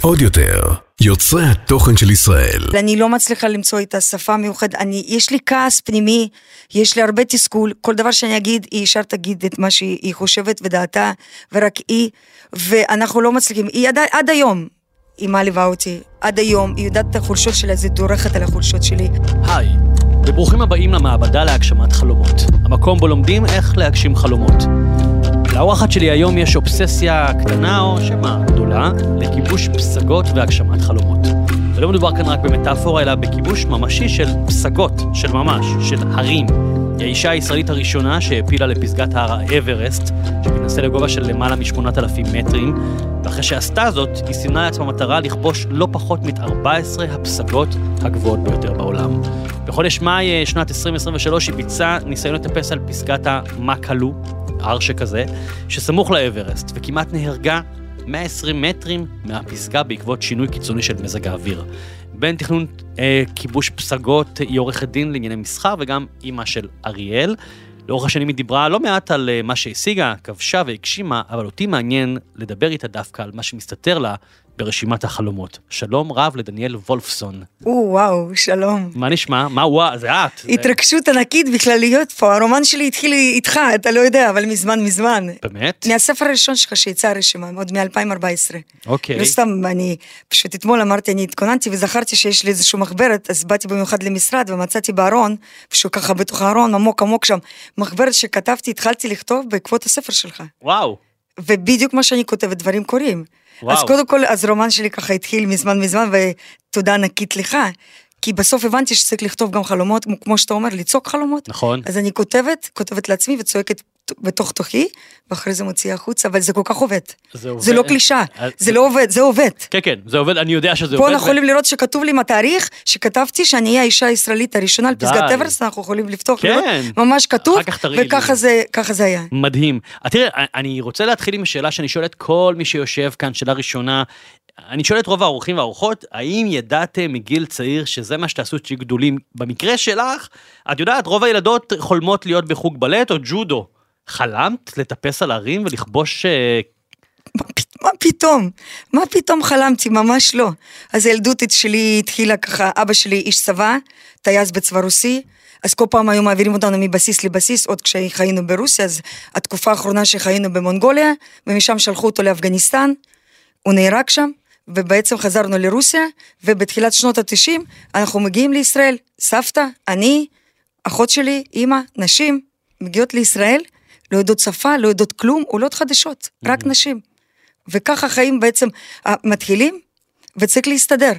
עוד יותר, יוצרי התוכן של ישראל. אני לא מצליחה למצוא את השפה המיוחדת, אני, יש לי כעס פנימי, יש לי הרבה תסכול, כל דבר שאני אגיד, היא ישר תגיד את מה שהיא חושבת ודעתה, ורק היא, ואנחנו לא מצליחים, היא עד, עד היום, היא מעליבה אותי, עד היום, היא יודעת את החולשות שלה, זה דורכת על החולשות שלי. היי, וברוכים הבאים למעבדה להגשמת חלומות, המקום בו לומדים איך להגשים חלומות. לאורחת שלי היום יש אובססיה קטנה או שמה גדולה לכיבוש פסגות והגשמת חלומות. ולא מדובר כאן רק במטאפורה, אלא בכיבוש ממשי של פסגות, של ממש, של הרים. היא האישה הישראלית הראשונה שהעפילה לפסגת הר האברסט, שמתנסה לגובה של למעלה מ-8,000 מטרים, ואחרי שעשתה זאת, היא סימנה לעצמה מטרה לכבוש לא פחות מ-14 הפסגות הגבוהות ביותר בעולם. בחודש מאי אה, שנת 2023 היא ביצעה ניסיון לטפס על פסגת המקלו, הר שכזה, שסמוך לאברסט, וכמעט נהרגה 120 מטרים מהפסגה בעקבות שינוי קיצוני של מזג האוויר. בין תכנון אה, כיבוש פסגות היא עורכת דין לענייני מסחר וגם אימא של אריאל. לאורך השנים היא דיברה לא מעט על אה, מה שהשיגה, כבשה והגשימה, אבל אותי מעניין לדבר איתה דווקא על מה שמסתתר לה ברשימת החלומות. שלום רב לדניאל וולפסון. או, וואו, שלום. מה נשמע? מה וואו, זה את. התרגשות ענקית בכלל להיות פה, הרומן שלי התחיל איתך, אתה לא יודע, אבל מזמן מזמן. באמת? מהספר הראשון שלך שיצא הרשימה, עוד מ-2014. אוקיי. לא סתם, אני פשוט אתמול אמרתי, אני התכוננתי וזכרתי שיש לי איזושהי מחברת, אז באתי במיוחד למשרד ומצאתי בארון, פשוט ככה בתוך הארון, עמוק עמוק שם, מחברת שכתבתי, התחלתי לכתוב בעקבות הספר שלך. וואו. ובדיוק מה שאני כותבת, דברים קורים. וואו. אז קודם כל, אז רומן שלי ככה התחיל מזמן מזמן, ותודה ענקית לך. כי בסוף הבנתי שצריך לכתוב גם חלומות, כמו שאתה אומר, לצעוק חלומות. נכון. אז אני כותבת, כותבת לעצמי וצועקת בתוך תוכי, ואחרי זה מוציאה החוצה, אבל זה כל כך עובד. זה עובד. זה לא קלישה, אה, זה לא עובד, זה עובד. כן, כן, זה עובד, אני יודע שזה עובד. פה אנחנו יכולים לראות שכתוב לי עם התאריך, שכתבתי שאני אהיה האישה הישראלית הראשונה על פסגת אברסט, אנחנו יכולים לפתוח, כן. לראות, ממש כתוב, וככה זה, זה היה. מדהים. תראה, אני רוצה להתחיל עם שאלה שאני שואל את כל מי שיושב כאן, שאלה ראשונה, אני שואל את רוב האורחים והאורחות, האם ידעתם מגיל צעיר שזה מה שתעשו כשתהיו גדולים? במקרה שלך, את יודעת, רוב הילדות חולמות להיות בחוג בלט או ג'ודו. חלמת לטפס על הרים ולכבוש... אה, מה פתאום? מה פתאום חלמתי? ממש לא. אז הילדות שלי התחילה ככה, אבא שלי איש צבא, טייס בצבא רוסי, אז כל פעם היו מעבירים אותנו מבסיס לבסיס, עוד כשחיינו ברוסיה, אז התקופה האחרונה שחיינו במונגוליה, ומשם שלחו אותו לאפגניסטן, הוא נהרג שם, ובעצם חזרנו לרוסיה, ובתחילת שנות התשעים אנחנו מגיעים לישראל, סבתא, אני, אחות שלי, אימא, נשים, מגיעות לישראל, לא יודעות שפה, לא יודעות כלום, עולות חדשות, רק mm-hmm. נשים. וככה החיים בעצם מתחילים, וצריך להסתדר.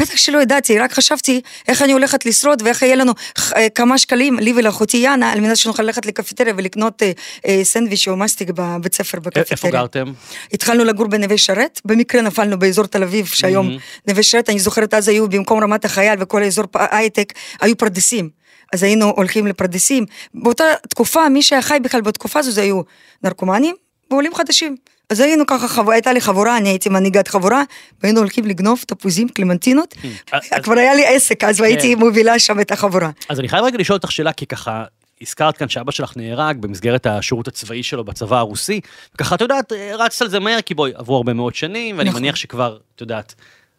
בטח שלא ידעתי, רק חשבתי איך אני הולכת לשרוד ואיך יהיה לנו אה, כמה שקלים, לי ולאחותי יאנה, על מנת שנוכל ללכת לקפיטריה ולקנות אה, אה, סנדוויץ' או מסטיק בבית ספר בקפיטריה. איפה גרתם? התחלנו לגור בנווה שרת, במקרה נפלנו באזור תל אביב, שהיום mm-hmm. נווה שרת, אני זוכרת אז היו במקום רמת החייל וכל האזור הייטק, היו פרדסים. אז היינו הולכים לפרדסים. באותה תקופה, מי שהיה חי בכלל בתקופה הזו זה היו נרקומנים ועולים חדשים. אז היינו ככה, חב... הייתה לי חבורה, אני הייתי מנהיגת חבורה, והיינו הולכים לגנוב תפוזים, קלמנטינות. אה, כבר היה לי עסק אז, כן. מובילה שם את החבורה. אז אני חייב רגע לשאול אותך שאלה, כי ככה, הזכרת כאן שאבא שלך נהרג במסגרת השירות הצבאי שלו בצבא הרוסי, וככה, את יודעת, רצת על זה מהר, כי בואי, עברו הרבה מאוד שנים, ואני נכון. מניח שכבר, את יודעת,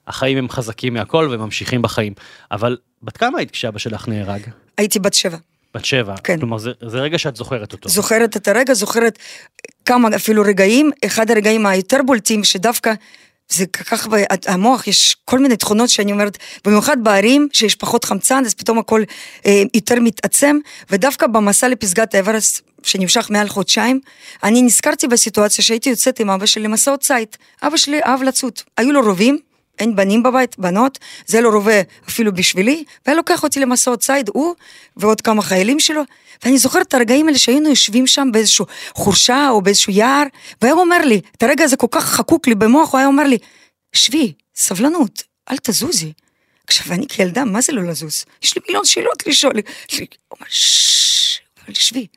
החיים הם חזקים מהכל וממשיכים בחיים. אבל בת כמה היית כשאבא שלך נהרג? הייתי בת שבע. בת שבע. כן. כלומר, זה, זה רגע שאת זוכרת אותו. זוכרת את הרגע, זוכרת כמה אפילו רגעים, אחד הרגעים היותר בולטים, שדווקא זה כך המוח, יש כל מיני תכונות שאני אומרת, במיוחד בערים שיש פחות חמצן, אז פתאום הכל אה, יותר מתעצם, ודווקא במסע לפסגת האברסט, שנמשך מעל חודשיים, אני נזכרתי בסיטואציה שהייתי יוצאת עם אבא שלי למסעות ציד. אבא שלי אהב לצוד. היו לו רובים, אין בנים בבית, בנות, זה לא רובה אפילו בשבילי, והיה לוקח אותי למסעות ציד, הוא ועוד כמה חיילים שלו, ואני זוכרת את הרגעים האלה שהיינו יושבים שם באיזשהו חורשה או באיזשהו יער, והיה אומר לי, את הרגע הזה כל כך חקוק לי במוח, הוא היה אומר לי, שבי, סבלנות, אל תזוזי. עכשיו, אני כילדה, מה זה לא לזוז? יש לי מיליון שאלות לשאול. הוא אומר, ששש, שבי.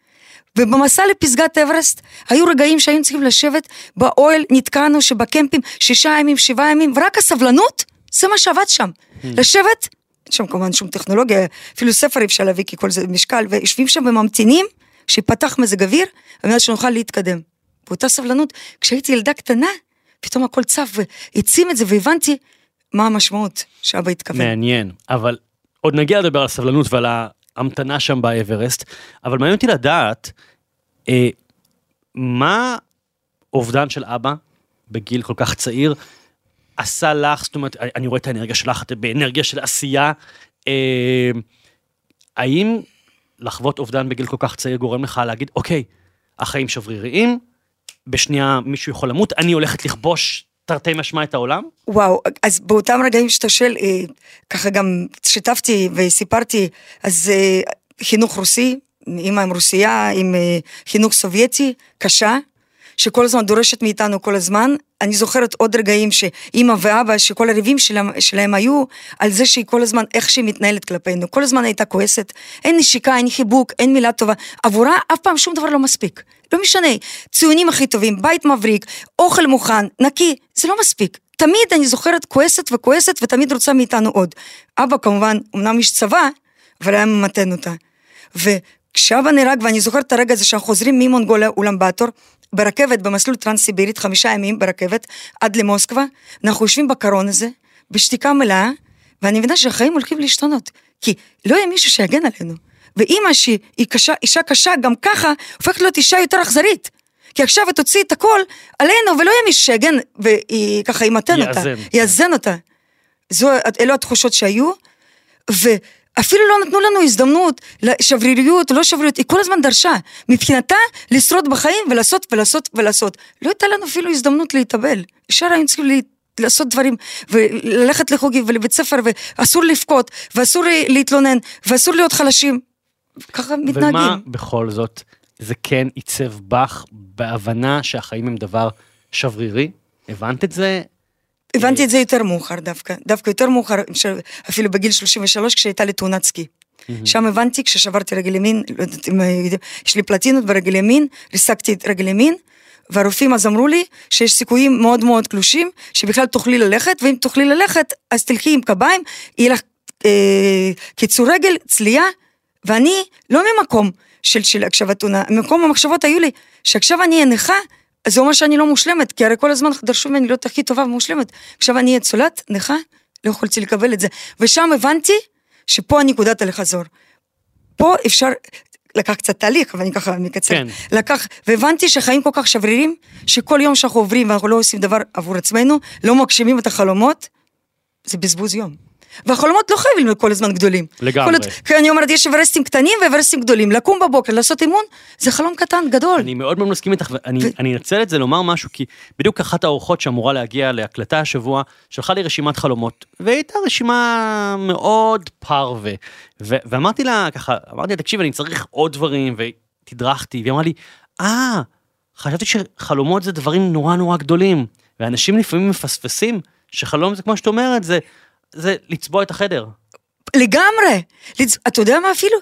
ובמסע לפסגת אברסט היו רגעים שהיינו צריכים לשבת באוהל, נתקענו שבקמפים שישה ימים, שבעה ימים, ורק הסבלנות, זה מה שעבד שם. לשבת, אין שם כמובן שום טכנולוגיה, אפילו ספר אי אפשר להביא כי כל זה משקל, ויושבים שם וממתינים שיפתח מזג אוויר, על מנת שנוכל להתקדם. באותה סבלנות, כשהייתי ילדה קטנה, פתאום הכל צף והעצים את זה והבנתי מה המשמעות שאבא התכוון. מעניין, אבל עוד נגיע לדבר על סבלנות ועל ההמתנה שם באברסט, אבל מעניין אותי לדעת, אה, מה אובדן של אבא בגיל כל כך צעיר עשה לך, זאת אומרת, אני רואה את האנרגיה שלך, את באנרגיה של עשייה, אה, האם לחוות אובדן בגיל כל כך צעיר גורם לך להגיד, אוקיי, החיים שבריריים, בשנייה מישהו יכול למות, אני הולכת לכבוש תרתי משמע את העולם? וואו, אז באותם רגעים שאתה שואל, אה, ככה גם שיתפתי וסיפרתי, אז אה, חינוך רוסי, אימא עם רוסייה, עם אה, חינוך סובייטי, קשה, שכל הזמן דורשת מאיתנו כל הזמן. אני זוכרת עוד רגעים שאימא ואבא, שכל הריבים שלהם, שלהם היו על זה שהיא כל הזמן, איך שהיא מתנהלת כלפינו. כל הזמן הייתה כועסת, אין נשיקה, אין חיבוק, אין מילה טובה. עבורה אף פעם שום דבר לא מספיק. לא משנה, ציונים הכי טובים, בית מבריק, אוכל מוכן, נקי, זה לא מספיק. תמיד אני זוכרת כועסת וכועסת ותמיד רוצה מאיתנו עוד. אבא כמובן, אמנם איש צבא, אבל היה ממתן אותה. וכשאבא נהרג, ואני זוכרת את הרגע הזה שאנחנו חוזרים ממונגוליה אולמבטור, ברכבת, במסלול טרנס-סיבירית, חמישה ימים ברכבת, עד למוסקבה, אנחנו יושבים בקרון הזה, בשתיקה מלאה, ואני מבינה שהחיים הולכים להשתנות, כי לא יהיה מישהו שיגן עלינו. ואימא שהיא קשה, אישה קשה, גם ככה, הופכת להיות אישה יותר אכזרית. כי עכשיו היא תוציא את הכל עלינו, ולא יהיה מישהו שיגן, והיא ככה ימתן אותה, יאזן אותה. זו, אלו התחושות שהיו, ואפילו לא נתנו לנו הזדמנות לשבריריות, לא שבריריות, היא כל הזמן דרשה, מבחינתה, לשרוד בחיים ולעשות ולעשות ולעשות. לא הייתה לנו אפילו הזדמנות להתאבל. ישר היינו צריכים לעשות דברים, וללכת לחוגים ולבית ספר, ואסור לבכות, ואסור להתלונן, ואסור להיות חלשים. ככה מתנהגים. ומה בכל זאת זה כן עיצב בך בהבנה שהחיים הם דבר שברירי? הבנת את זה? הבנתי את זה יותר מאוחר דווקא, דווקא יותר מאוחר, אפילו בגיל 33 כשהייתה לי תאונת סקי. שם הבנתי כששברתי רגל ימין, לא יודעת אם יש לי פלטינות ברגל ימין, ריסקתי את רגל ימין, והרופאים אז אמרו לי שיש סיכויים מאוד מאוד קלושים, שבכלל תוכלי ללכת, ואם תוכלי ללכת, אז תלכי עם קביים, יהיה לך אה, קיצור רגל, צלייה, ואני לא ממקום של, של הקשבת תאונה, ממקום המחשבות היו לי, שעכשיו אני אהיה נכה, אז זה אומר שאני לא מושלמת, כי הרי כל הזמן דרשו ממני להיות הכי טובה ומושלמת. עכשיו אני אהיה צולת, נכה, לא יכולתי לקבל את זה. ושם הבנתי שפה הנקודת הלחזור. פה אפשר, לקח קצת תהליך, אבל אני ככה מקצר. כן. לקח, והבנתי שחיים כל כך שברירים, שכל יום שאנחנו עוברים ואנחנו לא עושים דבר עבור עצמנו, לא מגשימים את החלומות, זה בזבוז יום. והחלומות לא חייבים להיות כל הזמן גדולים. לגמרי. כי אני אומרת, יש אברסטים קטנים ואברסטים גדולים. לקום בבוקר, לעשות אימון, זה חלום קטן, גדול. אני מאוד מאוד מסכים איתך, ואני אנצל את זה לומר משהו, כי בדיוק אחת האורחות שאמורה להגיע להקלטה השבוע, שלחה לי רשימת חלומות, והייתה רשימה מאוד פרווה. ואמרתי לה, ככה, אמרתי לה, תקשיב, אני צריך עוד דברים, ותדרכתי, והיא אמרה לי, אה, חשבתי שחלומות זה דברים נורא נורא גדולים, ואנשים לפעמים מפספסים שחלום זה כמו שאת אומרת, זה זה לצבוע את החדר. לגמרי. לצ... אתה יודע מה אפילו?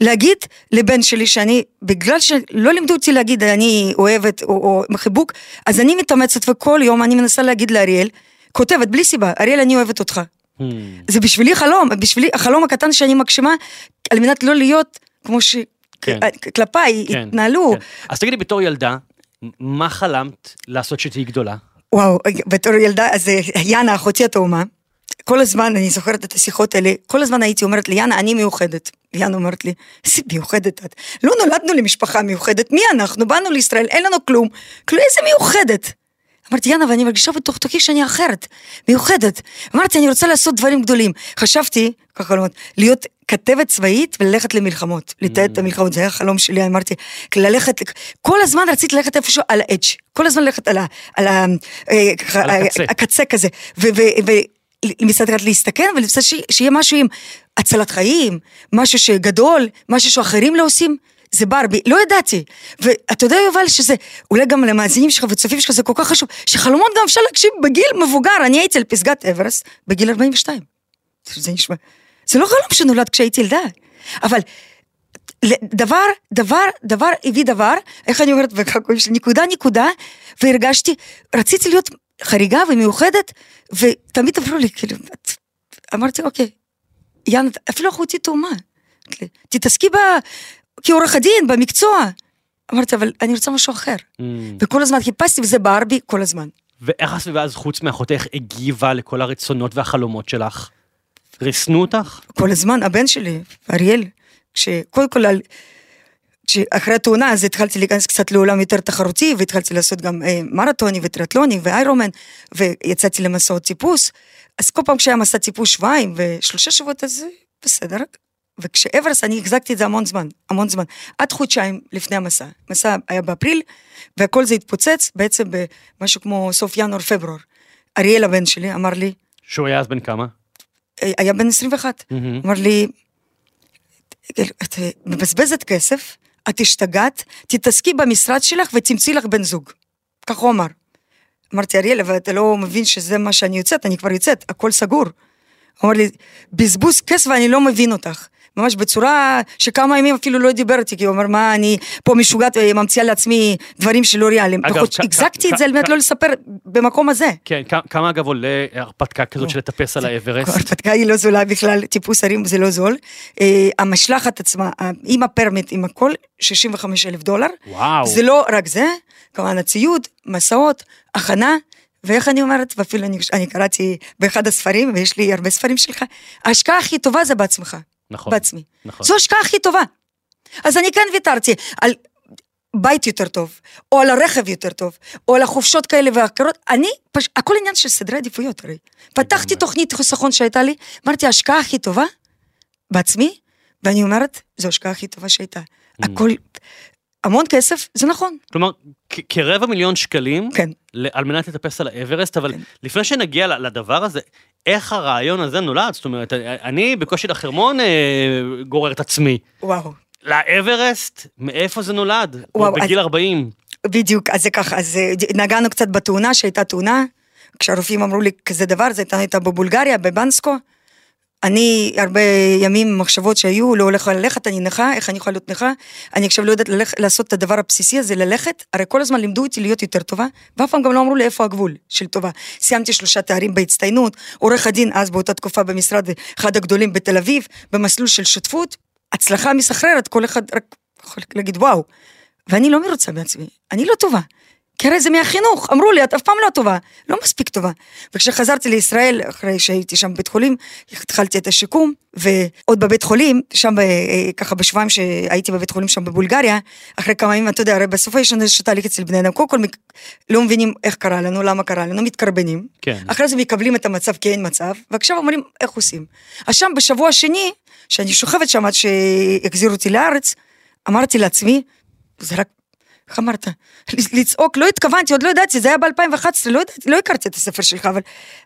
להגיד לבן שלי שאני, בגלל שלא לימדו אותי להגיד אני אוהבת או, או חיבוק, אז אני מתאמצת וכל יום אני מנסה להגיד לאריאל, כותבת בלי סיבה, אריאל אני אוהבת אותך. Hmm. זה בשבילי חלום, בשבילי החלום הקטן שאני מגשימה, על מנת לא להיות כמו שכלפיי כן. כן, התנהלו. כן. אז תגידי בתור ילדה, מה חלמת לעשות שתהיי גדולה? וואו, בתור ילדה, אז אה, יאנה, אחותי התאומה. כל הזמן, אני זוכרת את השיחות האלה, כל הזמן הייתי אומרת ליאנה, אני מיוחדת. ליאנה אומרת לי, איזה מיוחדת את. לא נולדנו למשפחה מיוחדת, מי אנחנו? באנו לישראל, אין לנו כלום. כלום, איזה מיוחדת. אמרתי, יאנה, ואני מרגישה בתוך תוכי שאני אחרת, מיוחדת. אמרתי, אני רוצה לעשות דברים גדולים. חשבתי, ככה לא להיות כתבת צבאית וללכת למלחמות, לתעד את mm. המלחמות, זה היה החלום שלי, אמרתי, ללכת, כל הזמן רציתי ללכת איפשהו על האדג', כל הזמן ללכת על, אה. הקצה כזה, מצד אחד להסתכן, ולמצד שיהיה משהו עם הצלת חיים, משהו שגדול, משהו שאחרים לא עושים. זה ברבי, לא ידעתי. ואתה יודע יובל שזה, אולי גם למאזינים שלך וצופים שלך זה כל כך חשוב, שחלומות גם אפשר להקשיב בגיל מבוגר, אני הייתי על פסגת אברסט בגיל 42. זה נשמע, זה לא חלום שנולד כשהייתי ילדה, אבל דבר, דבר, דבר הביא דבר, איך אני אומרת, נקודה נקודה, והרגשתי, רציתי להיות חריגה ומיוחדת, ותמיד אמרו לי, כאילו, אמרתי, אוקיי, יאנה, אפילו אחותי תאומה, תתעסקי ב... כעורך הדין, במקצוע. אמרתי, אבל אני רוצה משהו אחר. Mm. וכל הזמן חיפשתי, וזה בער בי כל הזמן. ואיך הסביבה אז חוץ מאחותך הגיבה לכל הרצונות והחלומות שלך? ריסנו אותך? כל הזמן, הבן שלי, אריאל, שקודם כל, כשאחרי התאונה אז התחלתי להיכנס קצת לעולם יותר תחרותי, והתחלתי לעשות גם אה, מרתוני וטריאטלוני ואיירומן, ויצאתי למסעות טיפוס, אז כל פעם כשהיה מסע טיפוס שבועיים ושלושה שבועות, אז בסדר. וכשאברס, אני החזקתי את זה המון זמן, המון זמן, עד חודשיים לפני המסע. המסע היה באפריל, והכל זה התפוצץ בעצם במשהו כמו סוף ינואר-פברואר. אריאל הבן שלי אמר לי, שהוא היה אז בן כמה? אה, היה בן 21, מהמם. אמר לי, את מבזבזת כסף, את השתגעת, תתעסקי במשרד שלך ותמצאי לך בן זוג. כך הוא אמר. אמרתי, אריאל, אבל אתה לא מבין שזה מה שאני יוצאת, אני כבר יוצאת, הכל סגור. הוא אמר לי, בזבוז כסף ואני לא מבין אותך. ממש בצורה שכמה ימים אפילו לא דיבר איתי, כי הוא אומר, מה, אני פה משוגעת וממציאה לעצמי דברים שלא ריאליים. אגב, כ- את זה על מנת לא לספר במקום הזה. כן, כמה אגב עולה הרפתקה כזאת של לטפס על האברסט? ההרפתקה היא לא זולה בכלל, טיפוס הרים זה לא זול. אה, המשלחת עצמה, אה, עם הפרמיט, עם הכל, 65 אלף דולר. וואו. זה לא רק זה, כמובן הציוד, מסעות, הכנה, ואיך אני אומרת, ואפילו אני, אני קראתי באחד הספרים, ויש לי הרבה ספרים שלך, ההשקעה הכי טובה זה בעצמך, נכון. בעצמי. נכון. זו ההשקעה הכי טובה. אז אני כן ויתרתי על בית יותר טוב, או על הרכב יותר טוב, או על החופשות כאלה ואחרות. אני, פש... הכל עניין של סדרי עדיפויות הרי. פתחתי תוכנית חיסכון שהייתה לי, אמרתי, ההשקעה הכי טובה בעצמי, ואני אומרת, זו ההשקעה הכי טובה שהייתה. הכל, המון כסף, זה נכון. כלומר, כרבע מיליון שקלים, כן. על מנת לטפס על האברסט, אבל לפני שנגיע לדבר הזה, איך הרעיון הזה נולד? זאת אומרת, אני בקושי לחרמון אה, גורר את עצמי. וואו. לאברסט, מאיפה זה נולד? וואו, בגיל אז- 40. בדיוק, אז זה ככה, אז אה, נגענו קצת בתאונה, שהייתה תאונה, כשהרופאים אמרו לי כזה דבר, זה הייתה בבולגריה, בבנסקו. אני, הרבה ימים, מחשבות שהיו, לא הולך ללכת, אני נכה, איך אני יכולה להיות נכה? אני עכשיו לא יודעת ללכת, לעשות את הדבר הבסיסי הזה, ללכת, הרי כל הזמן לימדו אותי להיות יותר טובה, ואף פעם גם לא אמרו לי איפה הגבול של טובה. סיימתי שלושה תארים בהצטיינות, עורך הדין אז באותה תקופה במשרד, אחד הגדולים בתל אביב, במסלול של שותפות, הצלחה מסחררת, כל אחד רק יכול להגיד וואו. ואני לא מרוצה מעצמי, אני לא טובה. כי הרי זה מהחינוך, אמרו לי, את אף פעם לא טובה, לא מספיק טובה. וכשחזרתי לישראל, אחרי שהייתי שם בבית חולים, התחלתי את השיקום, ועוד בבית חולים, שם ב- אה, ככה בשבועיים שהייתי בבית חולים שם בבולגריה, אחרי כמה ימים, אתה יודע, הרי בסופו יש לנו איזשהו תהליך אצל בני אדם, קודם כל לא מבינים איך קרה לנו, למה קרה לנו, מתקרבנים. כן. אחרי זה מקבלים את המצב כי אין מצב, ועכשיו אומרים איך עושים. אז שם בשבוע השני, שאני שוכבת שם עד שהחזירו אותי לארץ, אמרתי לעצמי, זה רק, איך אמרת? לצעוק, לא התכוונתי, עוד לא ידעתי, זה היה ב-2011, לא, ידעתי, לא הכרתי את הספר שלך, אבל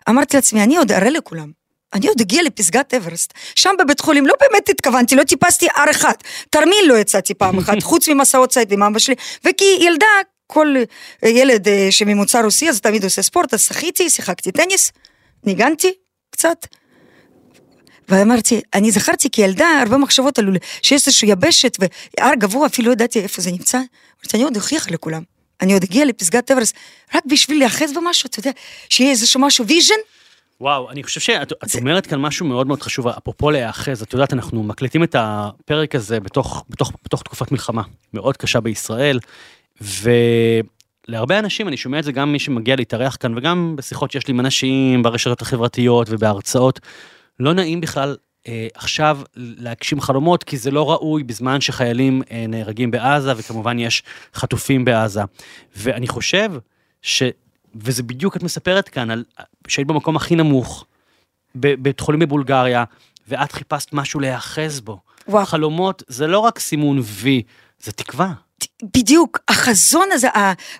אמרתי לעצמי, אני עוד אראה לכולם. אני עוד אגיע לפסגת אברסט. שם בבית חולים לא באמת התכוונתי, לא טיפסתי הר אחד. תרמיל לא יצאתי פעם אחת, חוץ ממסעות צייד עם אבא שלי, וכי ילדה, כל אה, ילד אה, שממוצא רוסי, אז תמיד עושה ספורט, אז שחיתי, שיחקתי טניס, ניגנתי קצת. ואמרתי, אני זכרתי כילדה הרבה מחשבות עלו לי, שיש איזושהי יבשת והר גבוה, אפילו לא ידעתי איפה זה נמצא. אמרתי, אני עוד אוכיח לכולם. אני עוד אגיע לפסגת אברסט, רק בשביל להיאחז במשהו, אתה יודע, שיהיה איזשהו משהו vision, וואו, אני חושב שאת את אומרת כאן משהו מאוד מאוד חשוב, אפרופו להיאחז, את יודעת, אנחנו מקליטים את הפרק הזה בתוך, בתוך, בתוך תקופת מלחמה מאוד קשה בישראל, ולהרבה אנשים, אני שומע את זה גם מי שמגיע להתארח כאן, וגם בשיחות שיש לי עם אנשים ברשתות החברתיות ובהרצאות, לא נעים בכלל אה, עכשיו להגשים חלומות, כי זה לא ראוי בזמן שחיילים אה, נהרגים בעזה, וכמובן יש חטופים בעזה. ואני חושב ש... וזה בדיוק את מספרת כאן, על שהיית במקום הכי נמוך, בבית חולים בבולגריה, ואת חיפשת משהו להיאחז בו. וואו. חלומות זה לא רק סימון וי, זה תקווה. בדיוק, החזון הזה,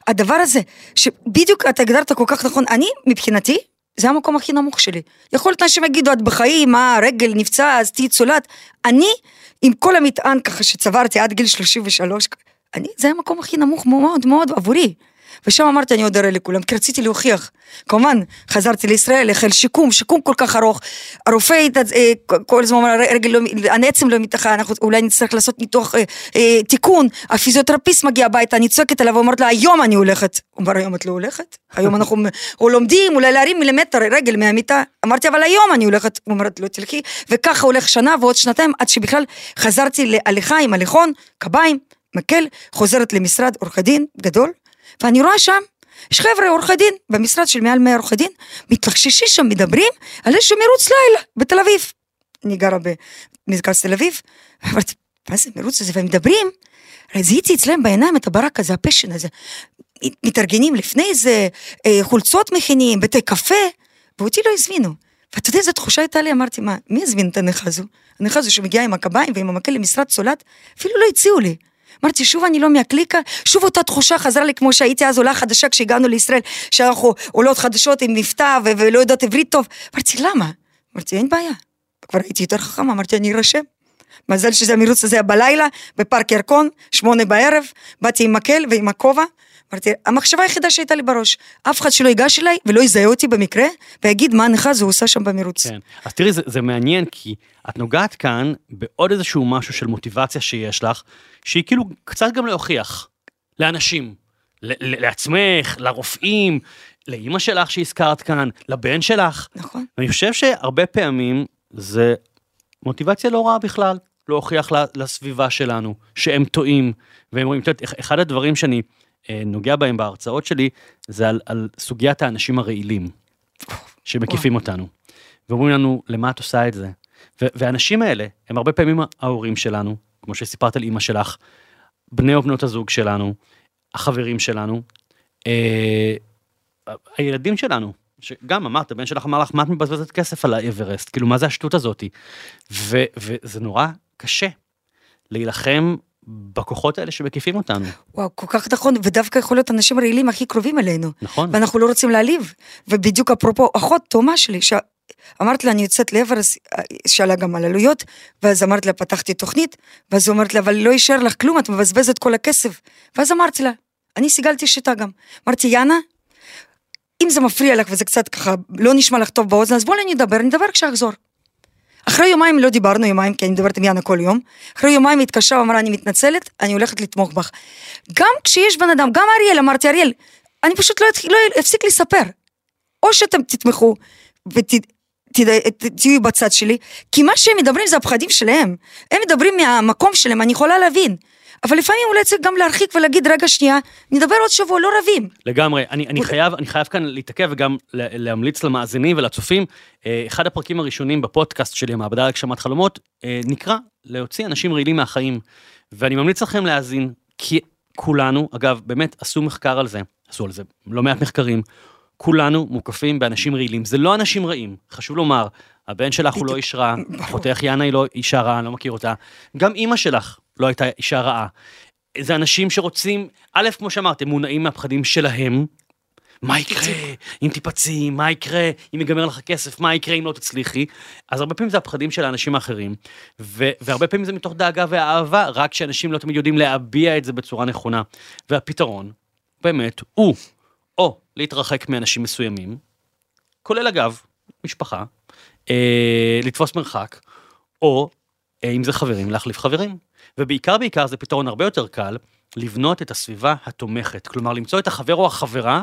הדבר הזה, שבדיוק אתה הגדרת כל כך נכון, אני, מבחינתי, זה המקום הכי נמוך שלי. יכול להיות אנשים יגידו, את בחיים, מה, רגל נפצע, אז תהיי צולעת. אני, עם כל המטען ככה שצברתי עד גיל 33, אני, זה המקום הכי נמוך מאוד מאוד עבורי. ושם אמרתי, אני עוד אראה לכולם, כי רציתי להוכיח. כמובן, חזרתי לישראל, החל שיקום, שיקום כל כך ארוך. הרופא אה, כל הזמן אומר, הרגל לא, הנעצם לא מתחה, אנחנו אולי נצטרך לעשות ניתוח אה, אה, תיקון. הפיזיותרפיסט מגיע הביתה, אני צועקת עליו ואומרת לה, היום אני הולכת. הוא אומר, היום את לא הולכת? היום אנחנו או לומדים, אולי להרים מילימטר רגל מהמיטה. אמרתי, אבל היום אני הולכת. הוא אומר, לא תלכי. וככה הולך שנה ועוד שנתיים, עד שבכלל חזרתי להליכה עם הליכון, קביים, מקל, חוזרת למשרד עורכי דין גדול, ואני רואה שם, יש חבר'ה עורכי דין, במשרד של מעל 100 עורכי דין, מתלחששים שם, מדברים על איזשהו מרוץ לילה בתל אביב. אני גרה במרכז תל אביב, אמרתי, מה זה מרוץ הזה? והם מדברים, זיהיתי אצלם בעיניים את הברק הזה, הפשן הזה. מתארגנים לפני זה, אה, חולצות מכינים, בתי קפה, ואותי לא הזמינו. ואתה יודע איזה תחושה הייתה לי? אמרתי, מה, מי הזמין את הנכה הזו? הנכה הזו שמגיעה עם הקביים ועם המקל למשרד סולד, אפילו לא הציעו לי. אמרתי, שוב אני לא מהקליקה, שוב אותה תחושה חזרה לי כמו שהייתי אז עולה חדשה כשהגענו לישראל, שאנחנו עולות חדשות עם מבטא ו- ולא יודעות עברית טוב. אמרתי, למה? אמרתי, אין בעיה. כבר הייתי יותר חכמה, אמרתי, אני ארשם. מזל שזה המרוץ הזה היה בלילה, בפארק ירקון, שמונה בערב, באתי עם מקל ועם הכובע. אמרתי, המחשבה היחידה שהייתה לי בראש, אף אחד שלא ייגש אליי ולא יזהה אותי במקרה, ויגיד מה הנכה הזו עושה שם במרוץ. כן. אז תראי, זה, זה מעניין, כי את נוגעת כאן בעוד איזשהו משהו של מוטיבציה שיש לך, שהיא כאילו קצת גם להוכיח לאנשים, לעצמך, לרופאים, לאימא שלך שהזכרת כאן, לבן שלך. נכון. ואני חושב שהרבה פעמים זה מוטיבציה לא רעה בכלל, להוכיח לסביבה שלנו שהם טועים, והם רואים, את יודעת, אחד הדברים שאני נוגע בהם בהרצאות שלי, זה על, על סוגיית האנשים הרעילים, שמקיפים אותנו. ואומרים לנו, למה את עושה את זה? והאנשים האלה, הם הרבה פעמים ההורים שלנו, כמו שסיפרת על אימא שלך, בני או בנות הזוג שלנו, החברים שלנו, אה, הילדים שלנו, שגם אמרת, הבן שלך אמר לך, מה את מבזבזת כסף על האברסט? כאילו, מה זה השטות הזאתי? וזה נורא קשה להילחם בכוחות האלה שמקיפים אותנו. וואו, כל כך נכון, ודווקא יכול להיות אנשים רעילים הכי קרובים אלינו. נכון. ואנחנו לא רוצים להעליב. ובדיוק אפרופו, אחות תאומה שלי, ש... אמרת לה, אני יוצאת לאברס, שאלה גם על עלויות, ואז אמרת לה, פתחתי תוכנית, ואז היא אומרת לה, אבל לא יישאר לך כלום, את מבזבזת כל הכסף. ואז אמרתי לה, אני סיגלתי שיטה גם. אמרתי, יאנה, אם זה מפריע לך וזה קצת ככה לא נשמע לך טוב באוזן, אז בואי נדבר, נדבר כשאחזור. אחרי יומיים לא דיברנו יומיים, כי אני מדברת עם יאנה כל יום. אחרי יומיים היא התקשרה ואמרה, אני מתנצלת, אני הולכת לתמוך בך. גם כשיש בן אדם, גם אריאל, אמרתי, אריאל, אני פשוט לא, לא אפסיק לספר. או שאתם תתמכו ותהיו בצד שלי, כי מה שהם מדברים זה הפחדים שלהם. הם מדברים מהמקום שלהם, אני יכולה להבין. אבל לפעמים אולי צריך גם להרחיק ולהגיד, רגע שנייה, נדבר עוד שבוע, לא רבים. לגמרי, אני, אני, חייב, אני חייב כאן להתעכב וגם להמליץ למאזינים ולצופים. אה, אחד הפרקים הראשונים בפודקאסט שלי, המעבדה להגשמת חלומות, אה, נקרא להוציא אנשים רעילים מהחיים. ואני ממליץ לכם להאזין, כי כולנו, אגב, באמת עשו מחקר על זה, עשו על זה לא מעט מחקרים, כולנו מוקפים באנשים רעילים. זה לא אנשים רעים, חשוב לומר, הבן שלך הוא לא איש רע, אחותך יאנה היא לא אישה רעה, אני לא מכיר אותה. גם אימא שלך לא הייתה אישה רעה. זה אנשים שרוצים, א', כמו שאמרתם, מונעים מהפחדים שלהם. מה יקרה אם תיפצעי, מה יקרה אם ייגמר לך כסף, מה יקרה אם לא תצליחי. אז הרבה פעמים זה הפחדים של האנשים האחרים, ו- והרבה פעמים זה מתוך דאגה ואהבה, רק שאנשים לא תמיד יודעים להביע את זה בצורה נכונה. והפתרון, באמת, הוא או להתרחק מאנשים מסוימים, כולל אגב, משפחה, אה, לתפוס מרחק, או אה, אם זה חברים, להחליף חברים. ובעיקר בעיקר זה פתרון הרבה יותר קל, לבנות את הסביבה התומכת. כלומר, למצוא את החבר או החברה,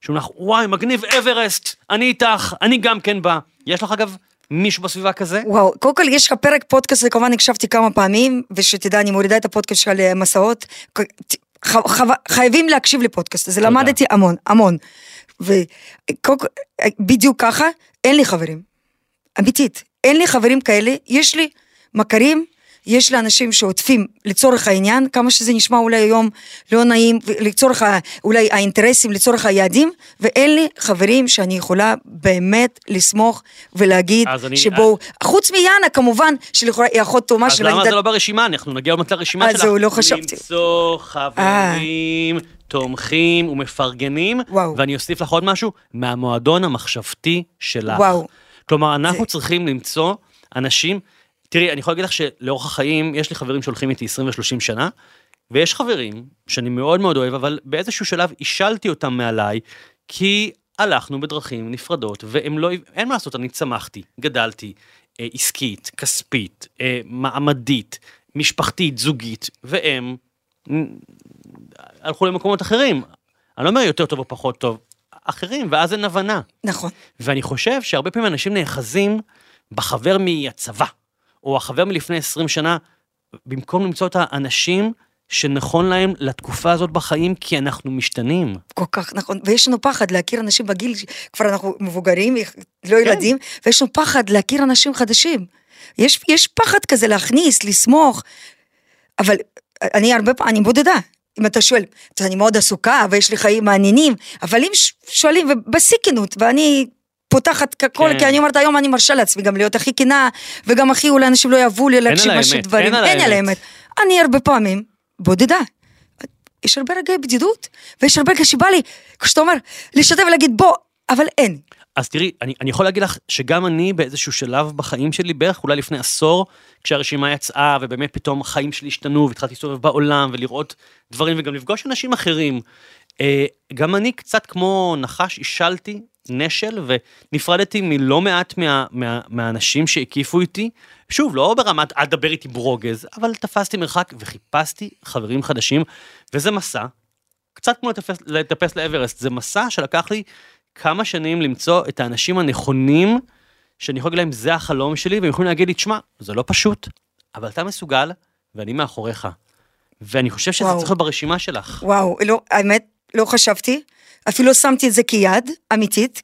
שהוא לך, וואי, מגניב אברסט, אני איתך, אני גם כן בא. יש לך אגב מישהו בסביבה כזה? וואו, קודם כל יש לך פרק פודקאסט, וכמובן הקשבתי כמה פעמים, ושתדע, אני מורידה את הפודקאסט שלך למסעות. חייבים להקשיב לפודקאסט הזה, למדתי המון, המון. ובדיוק ככה, אין לי חברים. אמיתית, אין לי חברים כאלה, יש לי מכרים, יש לי אנשים שעוטפים לצורך העניין, כמה שזה נשמע אולי היום לא נעים, לצורך אולי האינטרסים, לצורך היעדים, ואין לי חברים שאני יכולה באמת לסמוך ולהגיד שבואו, אני... חוץ מיאנה כמובן, שלכאורה היא אחות תאומה שלו. אז למה זה לא ברשימה? אנחנו נגיע עוד מעט לרשימה שלך. אז זהו, לא חשבתי. למצוא חברים. תומכים ומפרגנים, וואו. ואני אוסיף לך עוד משהו, מהמועדון המחשבתי שלך. וואו. כלומר, אנחנו זה... צריכים למצוא אנשים, תראי, אני יכול להגיד לך שלאורך החיים, יש לי חברים שהולכים איתי 20 ו-30 שנה, ויש חברים שאני מאוד מאוד אוהב, אבל באיזשהו שלב השלתי אותם מעליי, כי הלכנו בדרכים נפרדות, והם לא, אין מה לעשות, אני צמחתי, גדלתי, אה, עסקית, כספית, אה, מעמדית, משפחתית, זוגית, והם הלכו למקומות אחרים. אני לא אומר יותר טוב או פחות טוב, אחרים, ואז אין הבנה. נכון. ואני חושב שהרבה פעמים אנשים נאחזים בחבר מהצבא, או החבר מלפני 20 שנה, במקום למצוא את האנשים שנכון להם לתקופה הזאת בחיים, כי אנחנו משתנים. כל כך נכון, ויש לנו פחד להכיר אנשים בגיל, כבר אנחנו מבוגרים, כן. לא ילדים, ויש לנו פחד להכיר אנשים חדשים. יש, יש פחד כזה להכניס, לסמוך, אבל אני הרבה פעמים, אני בודדה. אם אתה שואל, אני מאוד עסוקה ויש לי חיים מעניינים, אבל אם שואלים, ובשיא כנות, ואני פותחת ככל, כן. כי אני אומרת, היום אני מרשה לעצמי גם להיות הכי כנה, וגם הכי אולי אנשים לא יאהבו לי להקשיב משהו דברים, אין על. האמת. אני הרבה פעמים בודדה. יש הרבה רגעי בדידות, ויש הרבה רגע שבא לי, כשאתה אומר, לשתף ולהגיד בוא, אבל אין. אז תראי, אני, אני יכול להגיד לך שגם אני באיזשהו שלב בחיים שלי, בערך אולי לפני עשור, כשהרשימה יצאה, ובאמת פתאום החיים שלי השתנו, והתחלתי להסתובב בעולם, ולראות דברים, וגם לפגוש אנשים אחרים. אה, גם אני קצת כמו נחש, השלתי נשל, ונפרדתי מלא מעט מה, מה, מהאנשים שהקיפו איתי. שוב, לא ברמת אל תדבר איתי ברוגז, אבל תפסתי מרחק וחיפשתי חברים חדשים, וזה מסע, קצת כמו לטפס, לטפס לאברסט, זה מסע שלקח לי כמה שנים למצוא את האנשים הנכונים, שאני יכול להגיד להם, זה החלום שלי, והם יכולים להגיד לי, תשמע, זה לא פשוט, אבל אתה מסוגל, ואני מאחוריך. ואני חושב שזה וואו. צריך להיות ברשימה שלך. וואו, לא, האמת, לא חשבתי, אפילו שמתי את זה כיד, אמיתית,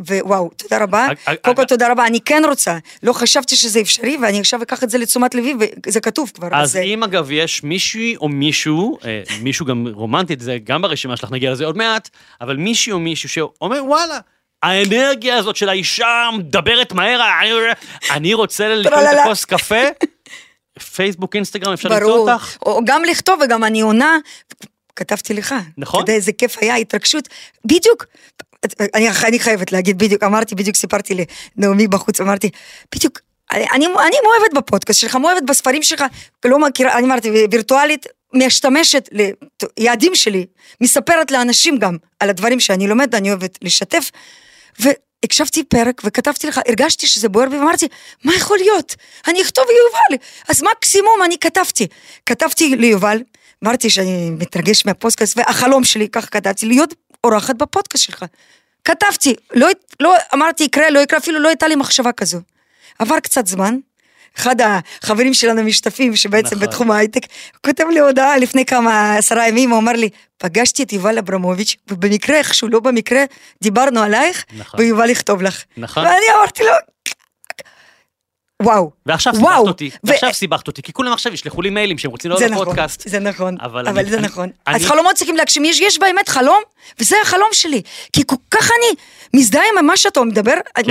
ווואו, תודה רבה. קודם כל תודה רבה, אני כן רוצה, לא חשבתי שזה אפשרי, ואני עכשיו אקח את זה לתשומת לבי, וזה כתוב כבר. אז אה, אם אגב יש מישהי או מישהו, אה, מישהו גם רומנטית, זה גם ברשימה שלך, נגיע לזה עוד מעט, אבל מישהי או מישהו שאומר, וואלה, האנרגיה הזאת של האישה מדברת מהר, אני- אני רוצה לקרוא את. הכוס קפה, פייסבוק, אינסטגרם, אפשר למצוא ברור, אותך? או גם לכתוב וגם אני עונה, כתבתי לך. נכון. אתה יודע איזה כיף היה, התרגשות, בדיוק. אני, אני חייבת להגיד בדיוק, אמרתי, בדיוק סיפרתי לנעמי בחוץ, אמרתי, בדיוק, אני, אני, אני מאוהבת בפודקאסט שלך, מאוהבת בספרים שלך, לא מכירה, אני אמרתי, וירטואלית, משתמשת ליעדים שלי, מספרת לאנשים גם על הדברים שאני לומדת, אני אוהבת לשתף, והקשבתי פרק וכתבתי לך, הרגשתי שזה בוער בי, ואמרתי, מה יכול להיות? אני אכתוב ליובל, אז מקסימום אני כתבתי. כתבתי ליובל, אמרתי שאני מתרגש מהפודקאסט, והחלום שלי, ככה כתבתי, להיות אורחת בפודקאסט שלך. כתבתי, לא, לא אמרתי יקרה, לא יקרה, אפילו לא הייתה לי מחשבה כזו. עבר קצת זמן, אחד החברים שלנו משתתפים, שבעצם נכון. בתחום ההייטק, כותב לי הודעה לפני כמה עשרה ימים, הוא אמר לי, פגשתי את יובל אברמוביץ', ובמקרה, איכשהו, לא במקרה, דיברנו עלייך, נכון. ויובל יכתוב לך. נכון. ואני אמרתי לו, וואו. ועכשיו וואו. סיבכת אותי, ו- ועכשיו סיבכת אותי, כי כולם עכשיו ישלחו לי מיילים שהם רוצים לעלות נכון, לפודקאסט. זה נכון, אבל אבל, אני- זה אני- נכון. אני- אז חלומות צריכים להגשים, יש, יש באמת חלום, וזה החלום שלי. כי כל כך אני מזדהה עם מה שאתה מדבר, אני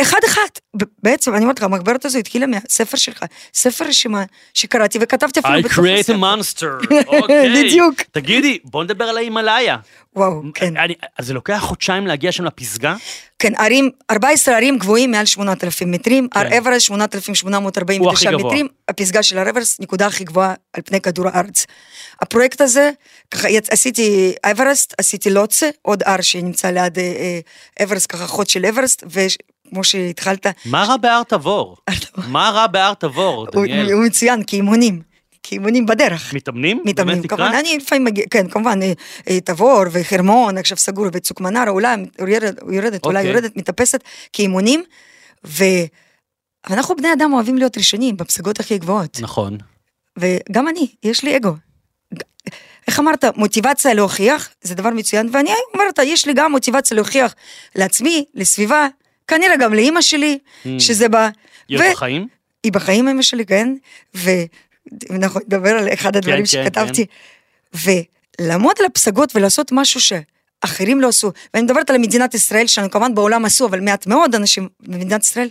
אומרת, אחד אחד. ב- בעצם, אני אומרת לך, המחברת הזו התחילה מהספר שלך, ספר רשימה שקראתי וכתבתי אפילו I בתוך create a הספר. monster, אוקיי. בדיוק. תגידי, בוא נדבר על ההימאליה. וואו, כן. אני- אז זה לוקח חודשיים להגיע שם לפסגה? כן, ערים, 14 ערים גבוהים מעל 8,000 מטרים, כן. הר הוא הכי 8,849 גבוה. מטרים, הפסגה של הר אברסט, נקודה הכי גבוהה על פני כדור הארץ. הפרויקט הזה, ככה עשיתי אברסט, עשיתי לוצה, עוד הר שנמצא ליד אה, אה, אברסט, ככה חוד של אברסט, וכמו שהתחלת, מה רע בהר תבור? מה רע בהר תבור, דניאל? הוא מצוין, כאימונים, כאימונים בדרך. מתאמנים? מתאמנים, כמובן? אני לפעמים מגיע, כן, כמובן, אה, אה, תבור וחרמון, עכשיו סגור וצוקמנרה, אולי יורדת, יורדת אולי אוקיי. יורדת, מתאפסת, כאימונים, ו... ואנחנו בני אדם אוהבים להיות ראשונים בפסגות הכי גבוהות, נכון. וגם אני, יש לי אגו. איך אמרת, מוטיבציה להוכיח, זה דבר מצוין, ואני אומרת, יש לי גם מוטיבציה להוכיח לעצמי, לסביבה, כנראה גם לאימא שלי, שזה בא. היא ו- עוד בחיים? היא בחיים אמא שלי, כן? ואנחנו נדבר על אחד הדברים כן, שכתבתי. ולעמוד על הפסגות ולעשות משהו שאחרים לא עשו. ואני מדברת על מדינת ישראל, שאנו כמובן בעולם עשו, אבל מעט מאוד אנשים במדינת ישראל.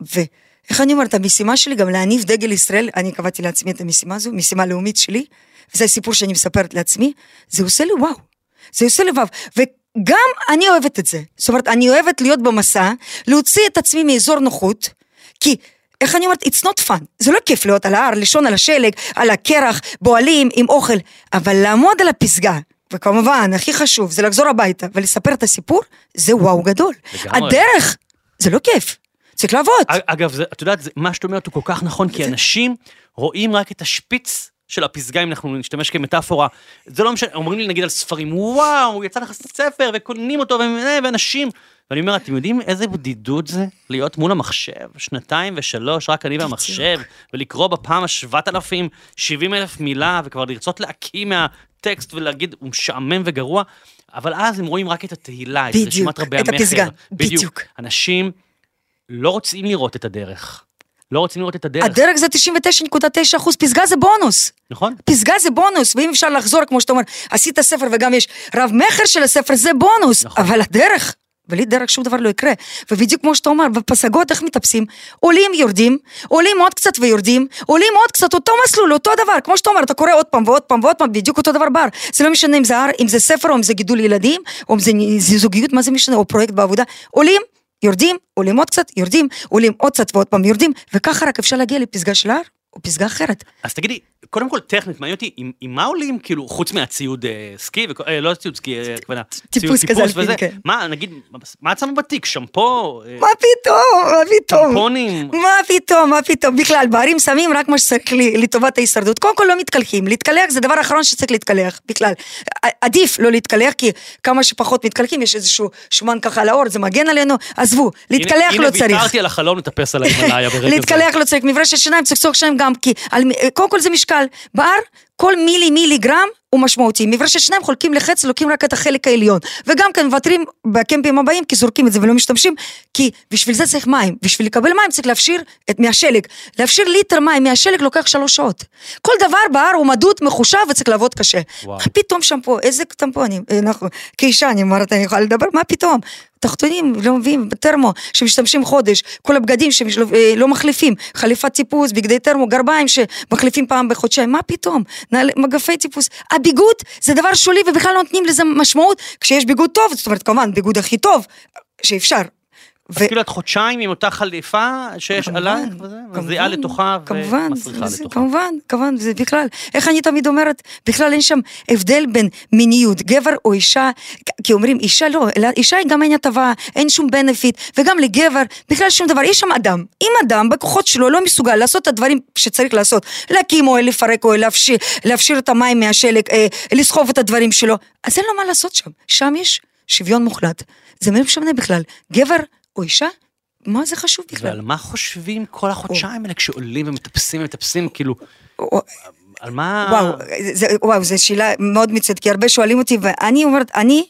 ואיך אני אומרת, המשימה שלי גם להניף דגל ישראל, אני קבעתי לעצמי את המשימה הזו, משימה לאומית שלי, וזה הסיפור שאני מספרת לעצמי, זה עושה לי וואו. זה עושה לי וואו. וגם אני אוהבת את זה. זאת אומרת, אני אוהבת להיות במסע, להוציא את עצמי מאזור נוחות, כי איך אני אומרת, it's not fun, זה לא כיף להיות על ההר, לישון על השלג, על הקרח, בועלים, עם אוכל, אבל לעמוד על הפסגה, וכמובן, הכי חשוב, זה לחזור הביתה ולספר את הסיפור, זה וואו גדול. לגמרי. הדרך, זה לא כיף, צריך לעבוד. אג- אגב, זה- את יודעת, זה- מה שאת אומרת הוא כל כך נכון, כי אנשים רואים רק את השפיץ של הפסגה, אם אנחנו נשתמש כמטאפורה, זה לא משנה, אומרים לי נגיד על ספרים, וואו, יצא לך ספר, וקונים אותו, ו- ואנשים, ואני אומר, אתם יודעים איזה בדידות זה להיות מול המחשב, שנתיים ושלוש, רק אני והמחשב, ולקרוא בפעם השבעת אלפים, שבעים אלף מילה, וכבר לרצות להקיא מהטקסט ולהגיד, הוא משעמם וגרוע, אבל אז הם רואים רק את התהילה, את בדיוק, רשימת רבי את המכר. הפסגה, בדיוק. אנשים לא רוצים לראות את הדרך. לא רוצים לראות את הדרך, הדרג זה 99.9 אחוז, פסגה זה בונוס. נכון? פסגה זה בונוס, ואם אפשר לחזור, כמו שאתה אומר, עשית ספר וגם יש רב מכר של הספר, זה בונוס. נכון. אבל הדרך, בלי דרך שום דבר לא יקרה. ובדיוק כמו שאתה אומר, בפסגות איך מטפסים? עולים, יורדים, עולים עוד קצת ויורדים, עולים עוד קצת, אותו מסלול, אותו דבר. כמו שאתה אומר, אתה קורא עוד פעם ועוד פעם ועוד פעם, בדיוק אותו דבר בר. זה לא משנה אם זה הר, אם זה ספר, או אם זה גידול ילדים, או אם זה זה זוגיות, מה זה משנה, או פרויקט בעבודה. עולים, יורדים, עולים עוד קצת, יורדים, עולים עוד קצת ועוד פעם יורדים, וככה רק אפשר להגיע לפסגה של הר, או פסגה אחרת. אז תגידי, קודם כל טכנית, מעניין אותי, עם, מה עולים, כאילו, חוץ מהציוד אה, סקי, אה, לא ציוד סקי, אה, הכוונה, טיפוס ציוד כזה טיפוס וזה, כן. מה, נגיד, מה את שמה בתיק, שמפו, מה פתאום, מה פתאום? טמפונים, מה פתאום, מה פתאום, בכלל, בערים שמים רק מה שצריך לטובת ההישרדות. קודם כל לא מתקלחים, להתקלח זה דבר האחרון שצריך להתקלח, בכלל. עדיף לא להתקלח, כי כמה שפחות מתקלחים, יש איזשהו שומן ככה על העור, זה מגן עלינו, עזבו, להתקלח הנה, לא הנה צריך. ויתרתי על החלום לטפס על ההימאליה ברגע זה. להתקלח לא צריך, מברשת שיניים צריך לצורך שיניים גם, כי על, מ- קודם כל זה משקל. בהר, כל מילי מיליגרם הוא משמעותי. מברשת שיניים חולקים לחץ, לוקחים רק את החלק העליון. וגם כן מוותרים בקמפים הבאים, כי זורקים את זה ולא משתמשים, כי בשביל זה צריך מים. בשביל לקבל מים צריך להפשיר את מהשלג. להפשיר ליטר מים מהשלג לוקח שלוש שעות. כל דבר בהר הוא מדוד, מחושב וצריך לעבוד קשה. וואו. מה פתאום שמפו, איזה טמפונים, אה, נכון, כאישה אני אומרת, אני יכולה לדבר, מה פתאום? תחתונים לא מביאים, בטרמו, שמשתמשים חודש, כל הבגדים שלא מחליפים, חליפת טיפוס, בגדי טרמו, גרביים שמחליפים פעם בחודשיים, מה פתאום? מגפי טיפוס. הביגוד זה דבר שולי ובכלל לא נותנים לזה משמעות, כשיש ביגוד טוב, זאת אומרת כמובן ביגוד הכי טוב שאפשר. אז כאילו את חודשיים עם אותה חליפה שיש עלייך, וזה, מזיעה לתוכה כמובן, ומסריחה זה- לתוכה. כמובן, כמובן, זה בכלל, איך אני תמיד אומרת, בכלל אין שם הבדל בין מיניות, גבר או אישה, כי אומרים אישה לא, אלא אישה היא גם אין הטבה, אין שום בנפיט, וגם לגבר, בכלל שום דבר, יש שם אדם, אם אדם בכוחות שלו לא מסוגל לעשות את הדברים שצריך לעשות, להקים אוהל, לפרק אוהל, להפשיר, להפשיר את המים מהשלג, אה, לסחוב את הדברים שלו, אז אין לו מה לעשות שם, שם יש שוויון מוחלט, זה לא משנה בכלל, גבר או אישה, מה זה חשוב בכלל? ועל מה חושבים כל החודשיים האלה כשעולים ומטפסים ומטפסים, כאילו, על מה... וואו, זה, וואו, זו שאלה מאוד מצוינת, כי הרבה שואלים אותי, ואני אומרת, אני,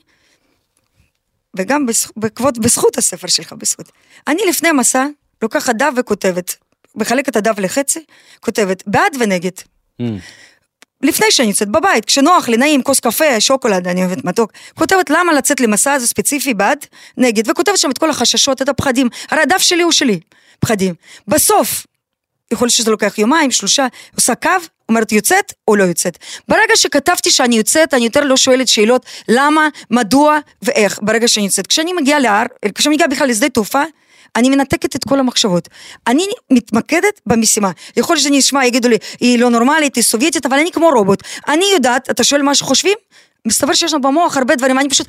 וגם בעקבות, בזכות הספר שלך, בזכות. אני לפני המסע לוקחת דף וכותבת, מחלקת הדף לחצי, כותבת בעד ונגד. Mm. לפני שאני יוצאת בבית, כשנוח לי, נעים, כוס קפה, שוקולד, אני אוהבת מתוק. כותבת למה לצאת למסע הזה ספציפי בעד, נגד, וכותבת שם את כל החששות, את הפחדים. הרי הדף שלי הוא שלי, פחדים. בסוף, יכול להיות שזה לוקח יומיים, שלושה, עושה קו, אומרת יוצאת או לא יוצאת. ברגע שכתבתי שאני יוצאת, אני יותר לא שואלת שאלות למה, מדוע ואיך, ברגע שאני יוצאת. כשאני מגיעה להר, כשאני מגיעה בכלל לשדה תעופה, אני מנתקת את כל המחשבות. אני מתמקדת במשימה. יכול להיות שזה נשמע, יגידו לי, היא לא נורמלית, היא סובייטית, אבל אני כמו רובוט. אני יודעת, אתה שואל מה שחושבים? מסתבר שיש לנו במוח הרבה דברים, אני פשוט,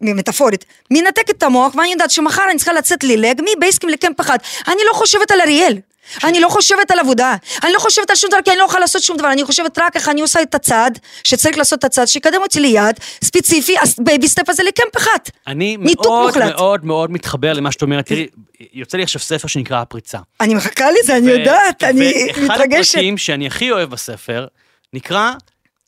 מטאפורית, מנתקת את המוח, ואני יודעת שמחר אני צריכה לצאת ללג מבייסקים לקמפ אחד. אני לא חושבת על אריאל. אני לא חושבת על עבודה, אני לא חושבת על שום דבר כי אני לא יכולה לעשות שום דבר, אני חושבת רק איך אני עושה את הצעד שצריך לעשות את הצעד שיקדם אותי ליעד ספציפי, baby step הזה ל camp אחד. אני מאוד מוחלט. מאוד מאוד מתחבר למה שאת אומרת. תראי, יוצא לי עכשיו ספר שנקרא הפריצה. אני מחכה לזה, אני יודעת, אני ואחד מתרגשת. הפרקים שאני הכי אוהב בספר, נקרא,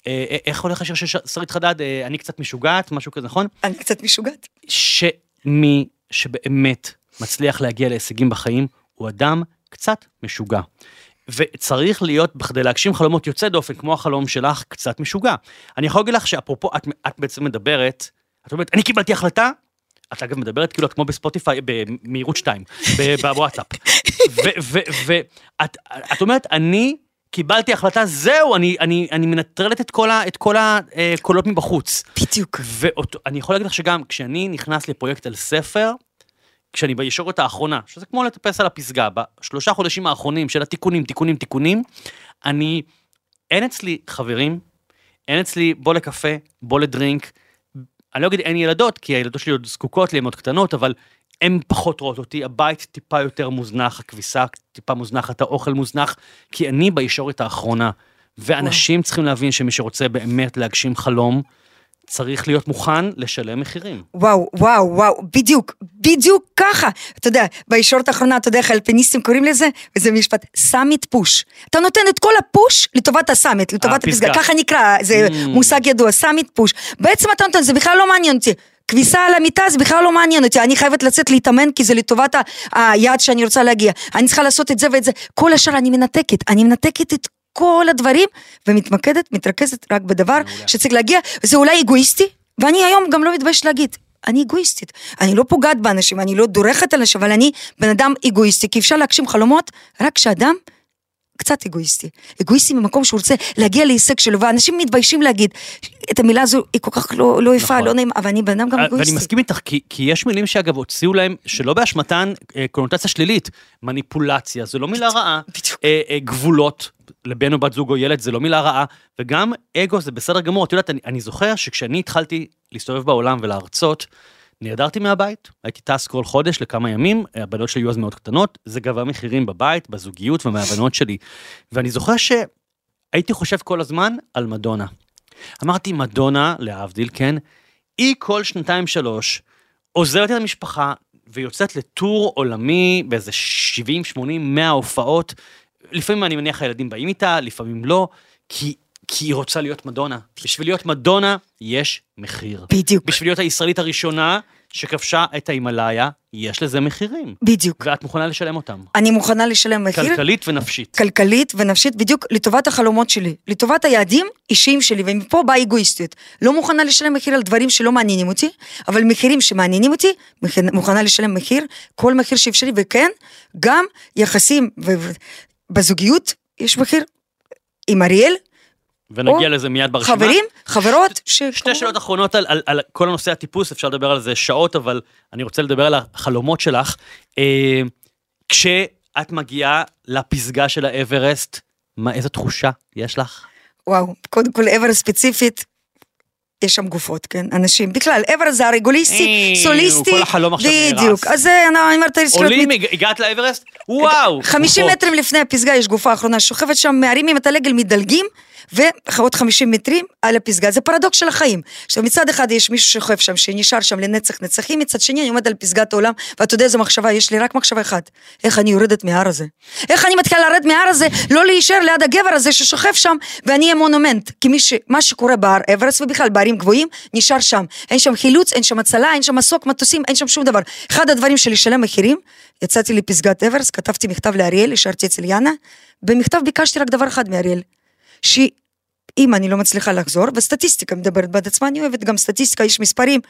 אה, אה, איך הולך השיר של שרית חדד? אה, אני קצת משוגעת, משהו כזה, נכון? אני קצת משוגעת. שמי שבאמת מצליח להגיע להישגים בחיים, הוא אדם קצת משוגע. וצריך להיות, בכדי להגשים חלומות יוצא דופן, כמו החלום שלך, קצת משוגע. אני יכול להגיד לך שאפרופו, את, את בעצם מדברת, את אומרת, אני קיבלתי החלטה, את אגב מדברת כאילו את כמו בספוטיפיי, במהירות 2, ב- בוואטסאפ. ואת את אומרת, אני קיבלתי החלטה, זהו, אני, אני, אני מנטרלת את כל, ה, את כל הקולות מבחוץ. בדיוק. ואני יכול להגיד לך שגם כשאני נכנס לפרויקט על ספר, כשאני בישורת האחרונה, שזה כמו לטפס על הפסגה, בשלושה חודשים האחרונים של התיקונים, תיקונים, תיקונים, אני, אין אצלי חברים, אין אצלי בוא לקפה, בוא לדרינק, אני לא אגיד אין ילדות, כי הילדות שלי עוד זקוקות לי, הן עוד קטנות, אבל הן פחות רואות אותי, הבית טיפה יותר מוזנח, הכביסה טיפה מוזנחת, האוכל מוזנח, כי אני בישורת האחרונה. ואנשים צריכים להבין שמי שרוצה באמת להגשים חלום, צריך להיות מוכן לשלם מחירים. וואו, וואו, וואו, בדיוק, בדיוק ככה. אתה יודע, בישורת האחרונה, אתה יודע איך האלפיניסטים קוראים לזה? וזה משפט, summit push. אתה נותן את כל ה push לטובת ה summit, לטובת הפסגה. ככה נקרא, זה Mm. מושג ידוע, summit push. בעצם אתה נותן, זה בכלל לא מעניין אותי. כביסה על המיטה זה בכלל לא מעניין אותי, אני חייבת לצאת להתאמן כי זה לטובת היעד שאני רוצה להגיע. אני צריכה לעשות את זה ואת זה. כל השאר אני מנתקת, אני מנתקת את כל הדברים ומתמקדת, מתרכזת רק בדבר שצריך להגיע, זה אולי אגואיסטי, ואני היום גם לא מתביישת להגיד. אני אגואיסטית, אני לא פוגעת באנשים, אני לא דורכת על אנשים, אבל אני בן אדם אגואיסטי, כי אפשר להגשים חלומות רק כשאדם קצת אגואיסטי. אגואיסטי ממקום שהוא רוצה להגיע להישג שלו, ואנשים מתביישים להגיד את המילה הזו, היא כל כך לא, לא יפה, נכון. לא נעימה, אבל אני בן אדם גם אה, אגואיסטי. ואני מסכים איתך, כי, כי יש מילים שאגב הוציאו להם, שלא באשמתן, אה, קונוטציה שלילית. מניפולציה, זו לא מילה רעה. בדיוק. אה, גבולות, לבן או בת זוג או ילד, זה לא מילה רעה. וגם אגו זה בסדר גמור. את יודעת, אני, אני זוכר שכשאני התחלתי להסתובב בעולם ולהרצות, נעדרתי מהבית, הייתי טס כל חודש לכמה ימים, הבנות שלי היו אז מאוד קטנות, זה גבה מחירים בבית, בזוגיות ומהבנות שלי. ואני זוכר שהייתי חושב כל הזמן על מדונה. אמרתי, מדונה, להבדיל, כן, היא כל שנתיים שלוש עוזרת את המשפחה ויוצאת לטור עולמי באיזה 70, 80, 100 הופעות. לפעמים אני מניח הילדים באים איתה, לפעמים לא, כי, כי היא רוצה להיות מדונה. בשביל להיות מדונה יש מחיר. בדיוק, בשביל להיות הישראלית הראשונה שכבשה את ההימאליה, יש לזה מחירים. בדיוק. ואת מוכנה לשלם אותם. אני מוכנה לשלם מחיר. כלכלית ונפשית. כלכלית ונפשית בדיוק לטובת החלומות שלי, לטובת היעדים אישיים שלי, ומפה באה אגואיסטיות. לא מוכנה לשלם מחיר על דברים שלא מעניינים אותי, אבל מחירים שמעניינים אותי, מוכנה לשלם מחיר, כל מחיר שאפשרי, וכן, גם יחסים בזוגיות, יש מחיר. עם אריאל, ונגיע לזה מיד ברשימה. חברים, חברות, ש... שתי שאלות אחרונות על, על, על כל הנושא הטיפוס, אפשר לדבר על זה שעות, אבל אני רוצה לדבר על החלומות שלך. אה, כשאת מגיעה לפסגה של האברסט, מה, איזו תחושה יש לך? וואו, קודם כל אבר ספציפית, יש שם גופות, כן? אנשים, בכלל, אבר זה הרגוליסטי, אה, סוליסטי, כל החלום עכשיו נהרס. בדיוק, אז זה, אני אומרת, עולים, הגע- הגעת לאברסט? וואו! 50 גופות. מטרים לפני הפסגה יש גופה אחרונה שוכבת שם, מערימים את הרגל, מדלגים, ועוד 50 מטרים על הפסגה. זה פרדוקס של החיים. עכשיו מצד אחד יש מישהו שוכב שם, שנשאר שם לנצח נצחים, מצד שני אני עומד על פסגת העולם, ואתה יודע איזו מחשבה, יש לי רק מחשבה אחת, איך אני יורדת מההר הזה. איך אני מתחילה לרדת מההר הזה, לא להישאר ליד הגבר הזה ששוכב שם, ואני אהיה מונומנט. כי מי ש... מה שקורה בהר אברסט ובכלל בערים גבוהים, נשאר שם. אין שם חילוץ, אין שם הצלה, אין שם מסוק מטוסים, אין שם שום דבר. אחד הדברים של לשלם מחירים, יצאתי לפסגת אברסט, כתבתי מכתב לאריאל, השארתי אצל יאנה, במכתב ביקשתי רק דבר אחד מאריאל, שאם אני לא מצליחה לחזור, וסטטיסטיקה מדברת בעד עצמה, אני אוהבת גם סטטיסטיקה, יש מספרים,